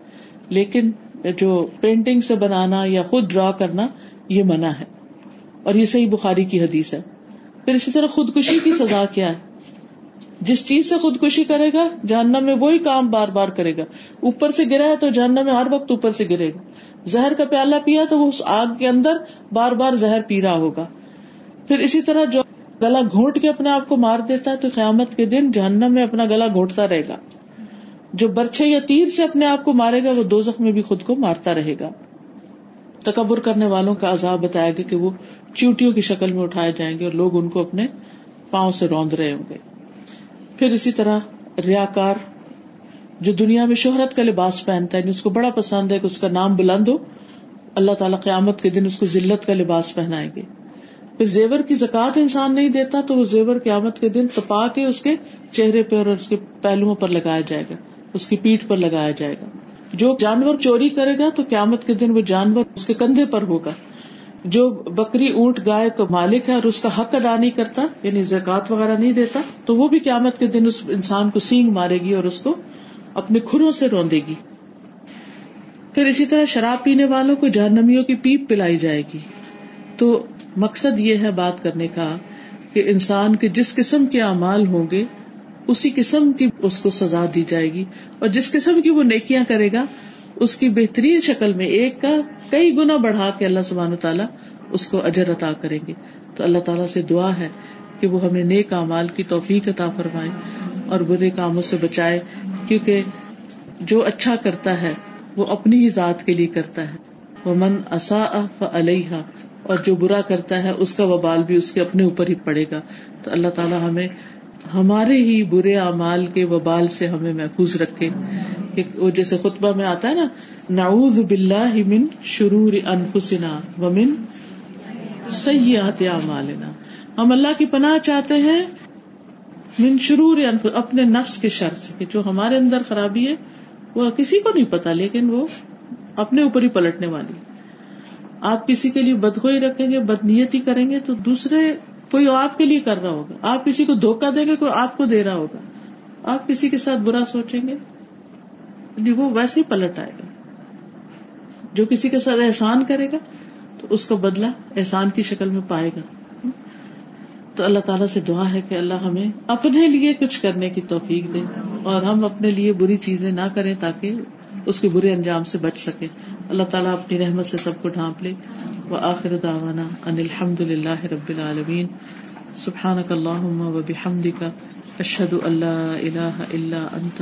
لیکن جو پینٹنگ سے بنانا یا خود ڈرا کرنا، یہ منع ہے۔ اور یہ صحیح بخاری کی حدیث ہے۔ پھر اسی طرح خودکشی کی سزا کیا ہے؟ جس چیز سے خودکشی کرے گا، جہنم میں وہی کام بار بار کرے گا۔ اوپر سے گرا ہے تو جہنم میں ہر وقت اوپر سے گرے گا۔ زہر کا پیالہ پیا تو وہ اس آگ کے اندر بار بار زہر پی رہا ہوگا۔ پھر اسی طرح جو گلا گھونٹ کے اپنے آپ کو مار دیتا ہے تو قیامت کے دن جہنم میں اپنا گلا گھونٹتا رہے گا۔ جو برچے یا تیر سے اپنے آپ کو مارے گا، وہ دو میں بھی خود کو مارتا رہے گا۔ تکبر کرنے والوں کا عذاب بتایا گیا کہ وہ چیوٹیوں کی شکل میں اٹھائے جائیں گے اور لوگ ان کو اپنے پاؤں سے روند رہے ہوں گے۔ پھر اسی طرح ریا کار جو دنیا میں شہرت کا لباس پہنتا ہے یعنی اس کو بڑا پسند ہے کہ اس کا نام بلند ہو، اللہ تعالیٰ قیامت کے دن اس کو ذلت کا لباس پہنائیں گے۔ پھر زیور کی زکات انسان نہیں دیتا تو وہ زیور قیامت کے دن تپا کے اس کے چہرے پہ اور اس کے پہلوؤں پر لگایا جائے گا، اس کی پیٹ پر لگایا جائے گا۔ جو جانور چوری کرے گا تو قیامت کے دن وہ جانور اس کے کندھے پر ہوگا۔ جو بکری اونٹ گائے کا مالک ہے اور اس کا حق ادا نہیں کرتا یعنی زکات وغیرہ نہیں دیتا، تو وہ بھی قیامت کے دن اس انسان کو سینگ مارے گی اور اس کو اپنے کھروں سے روندے گی۔ پھر اسی طرح شراب پینے والوں کو جہنمیوں کی پیپ پلائی جائے گی۔ تو مقصد یہ ہے بات کرنے کا کہ انسان کے جس قسم کے اعمال ہوں گے، اسی قسم کی اس کو سزا دی جائے گی اور جس قسم کی وہ نیکیاں کرے گا اس کی بہترین شکل میں ایک کا کئی گنا بڑھا کے اللہ سبحانہ تعالیٰ اس کو اجر عطا کریں گے۔ تو اللہ تعالیٰ سے دعا ہے کہ وہ ہمیں نیک اعمال کی توفیق عطا فرمائے اور برے کاموں سے بچائے، کیونکہ جو اچھا کرتا ہے وہ اپنی ہی ذات کے لیے کرتا ہے۔ وہ من اصا علیہ اور جو برا کرتا ہے اس کا وبال بھی اس کے اپنے اوپر ہی پڑے گا۔ تو اللہ تعالیٰ ہمیں ہمارے ہی برے اعمال کے وبال سے ہمیں محفوظ رکھے۔ وہ جیسے خطبہ میں آتا ہے نا، نعوذ باللہ من شرور انفسنا ومن سیئات اعمالنا۔ ہم اللہ کی پناہ چاہتے ہیں من شرور اپنے نفس کے شر سے جو ہمارے اندر خرابی ہے، وہ کسی کو نہیں پتا، لیکن وہ اپنے اوپر ہی پلٹنے والی۔ آپ کسی کے لیے بدگوئی رکھیں گے، بدنیتی کریں گے، تو دوسرے کوئی آپ کے لیے کر رہا ہوگا۔ آپ کسی کو دھوکا دیں گے، کوئی آپ کو دے رہا ہوگا۔ آپ کسی کے ساتھ برا سوچیں گے۔ وہ ویسے ہی پلٹ آئے گا۔ جو کسی کے ساتھ احسان کرے گا، تو اس کا بدلا احسان کی شکل میں پائے گا۔ تو اللہ تعالیٰ سے دعا ہے کہ اللہ ہمیں اپنے لیے کچھ کرنے کی توفیق دے اور ہم اپنے لیے بری چیزیں نہ کریں تاکہ اس کے برے انجام سے بچ سکے۔ اللہ تعالیٰ اپنی رحمت سے سب کو ڈھانپ لے۔ وہ آخر داوانا ان الحمد للہ رب العالمین۔ سبحان اللہ و بحمد کا اشد اللہ اللہ اللہ انت۔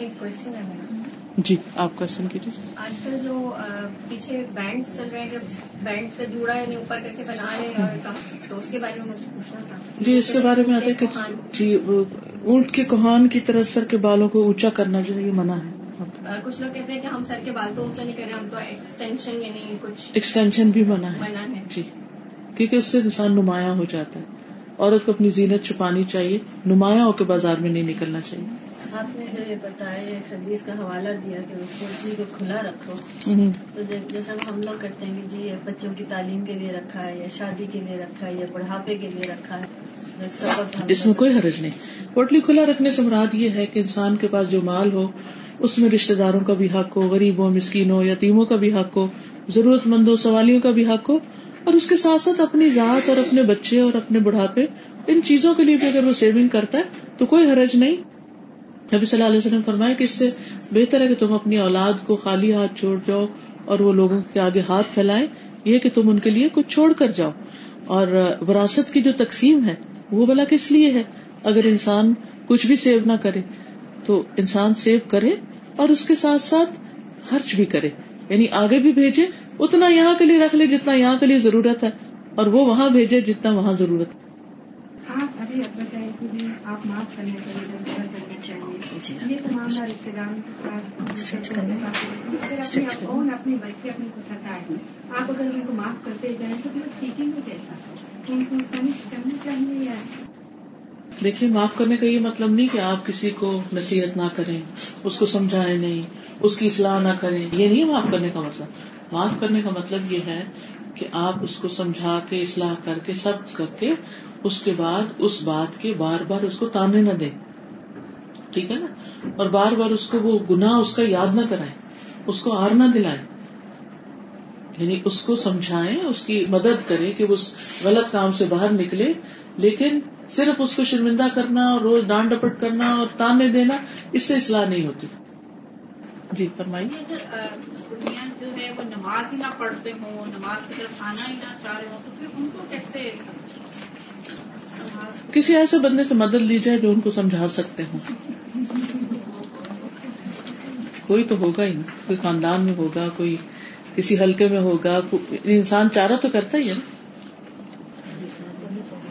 ایک کوشچن ہے میرا۔ جی آپ کوشچن کیجیے۔ آج کل جو پیچھے بینڈ چل رہے ہیں بینڈ سے جڑا ہے اوپر کر کے بنا رہے ہیں تو اس کے بارے میں پوچھنا تھا۔ جی اس کے بارے میں آتا ہے کہ جی اونٹ کے کوہان کی طرح سر کے بالوں کو اونچا کرنا جو ہے یہ منع ہے۔ کچھ لوگ کہتے ہیں کہ ہم سر کے بال تو اونچا نہیں کر رہے ہم تو ایکسٹینشن یعنی کچھ ایکسٹینشن بھی منع ہے۔ جی کیونکہ اس سے انسان نمایاں ہو جاتا ہے۔ عورت کو اپنی زینت چھپانی چاہیے نمایاں ہو کے بازار میں نہیں نکلنا چاہیے۔ آپ نے جو یہ بتایا حدیث کا حوالہ دیا کہ اس کو کو کھلا رکھو۔ تو جیسا ہم لوگ کرتے ہیں کہ جی بچوں کی تعلیم کے لیے رکھا ہے یا شادی کے لیے رکھا ہے یا بڑھاپے کے لیے رکھا ہے اس میں کوئی حرج نہیں۔ پوٹلی کھلا رکھنے سے مراد یہ ہے کہ انسان کے پاس جو مال ہو اس میں رشتے داروں کا بھی حق ہو غریبوں مسکینوں یتیموں کا بھی حق ہو ضرورت مندوں سوالیوں کا بھی حق ہو۔ اور اس کے ساتھ ساتھ اپنی ذات اور اپنے بچے اور اپنے بڑھاپے، ان چیزوں کے لیے بھی اگر وہ سیونگ کرتا ہے، تو کوئی حرج نہیں۔ نبی صلی اللہ علیہ وسلم فرمایا کہ اس سے بہتر ہے کہ تم اپنی اولاد کو خالی ہاتھ چھوڑ جاؤ اور وہ لوگوں کے آگے ہاتھ پھیلائے یہ کہ تم ان کے لیے کچھ چھوڑ کر جاؤ۔ اور وراثت کی جو تقسیم ہے، وہ بلا کس لیے ہے؟ اگر انسان کچھ بھی سیو نہ کرے، تو انسان سیو کرے اور اس کے ساتھ ساتھ خرچ بھی کرے یعنی آگے بھی بھیجے اتنا یہاں کے لیے رکھ لے جتنا یہاں کے لیے ضرورت ہے اور وہ وہاں بھیجے جتنا وہاں ضرورت ہے۔ آپ معاف کرنے چاہیے یہ تمام رشتے داروں اپنے بچے اپنے کو ستائے آپ اگر ان کو معاف کرتے جائیں تو پھر سیکھیں گے کیسا؟ ان کو پنش کرنا چاہیے یا؟ دیکھیے معاف کرنے کا یہ مطلب نہیں کہ آپ کسی کو نصیحت نہ کریں اس کو سمجھائیں نہیں اس کی اصلاح نہ کریں یہ نہیں معاف کرنے کا مطلب۔ معاف کرنے کا مطلب یہ ہے کہ آپ اس کو سمجھا کے، اصلاح کر کے، سب کر کے اس کے بعد اس بات کے بار بار اس کو تانے نہ دیں۔ ٹھیک ہے نا؟ اور بار بار اس کو وہ گناہ اس کا یاد نہ کرائیں، اس کو آر نہ دلائیں۔ یعنی اس کو سمجھائیں، اس کی مدد کرے کہ وہ اس غلط کام سے باہر نکلے، لیکن صرف اس کو شرمندہ کرنا اور روز ڈانٹ ڈپٹ کرنا اور تانے دینا، اس سے اصلاح نہیں ہوتی۔ جی فرمائیے۔ ہے وہ نماز ہی نہ پڑھتے ہوں نماز کی طرف آنا ہی نہ چاہ رہے ہوں تو پھر ان کو کیسے؟ کسی ایسے بندے سے مدد لی جائے جو ان کو سمجھا سکتے ہوں۔ کوئی تو ہوگا ہی نا کوئی خاندان میں ہوگا کوئی کسی حلقے میں ہوگا انسان چارہ تو کرتا ہی ہے نا۔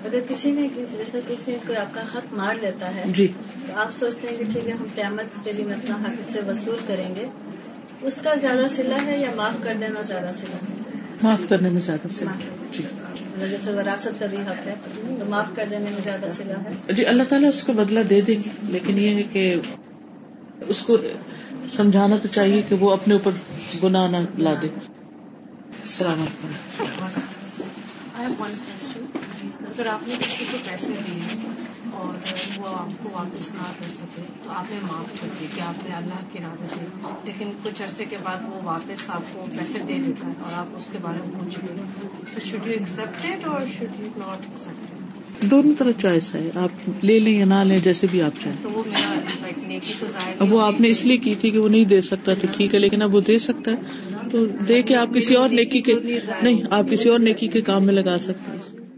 اگر کسی نے جیسے کسی نے کوئی آپ کا حق مار لیتا ہے جی۔ تو آپ سوچتے ہیں کہ ٹھیک ہے ہم قیامت کے دن اپنا حق اس سے وصول کریں گے۔ اس کا زیادہ سلا ہے یا معاف کر دینا زیادہ سلا ہے؟ معاف کرنے میں زیادہ سے جی۔ جیسے وراثت کا بھی حق ہے تو معاف کر دینے میں زیادہ سلا ہے۔ جی اللہ تعالیٰ اس کا بدلہ دے دیں گے لیکن یہ ہے کہ اس کو سمجھانا تو چاہیے کہ وہ اپنے اوپر گناہ نہ لا دے۔ السلام علیکم۔ اگر آپ نے کسی کو پیسے دیے اور وہ آپ کو واپس نہ کر سکے۔ تو آپ نے معاف کر دی کہ آپ نے اللہ کے ارادے سے۔ لیکن کچھ عرصے کے بعد وہ واپس آپ کو پیسے دے دیتا ہے اور آپ اس کے بارے میں پوچھ سو شوڈ یو ایکسپٹ اور شوڈ یو ناٹ ایکسپٹ دونوں طرح چوائس ہے۔ آپ لے لیں یا نہ لیں جیسے بھی آپ چاہیں۔ تو وہ میرا لائک نیکی تو ظاہر اب وہ آپ نے اس لیے کی تھی کہ وہ نہیں دے سکتا تو ٹھیک ہے لیکن اب وہ دے سکتا ہے۔ تو دے کے آپ کسی اور نیکی کے نہیں آپ کسی اور نیکی کے کام میں لگا سکتے ہیں۔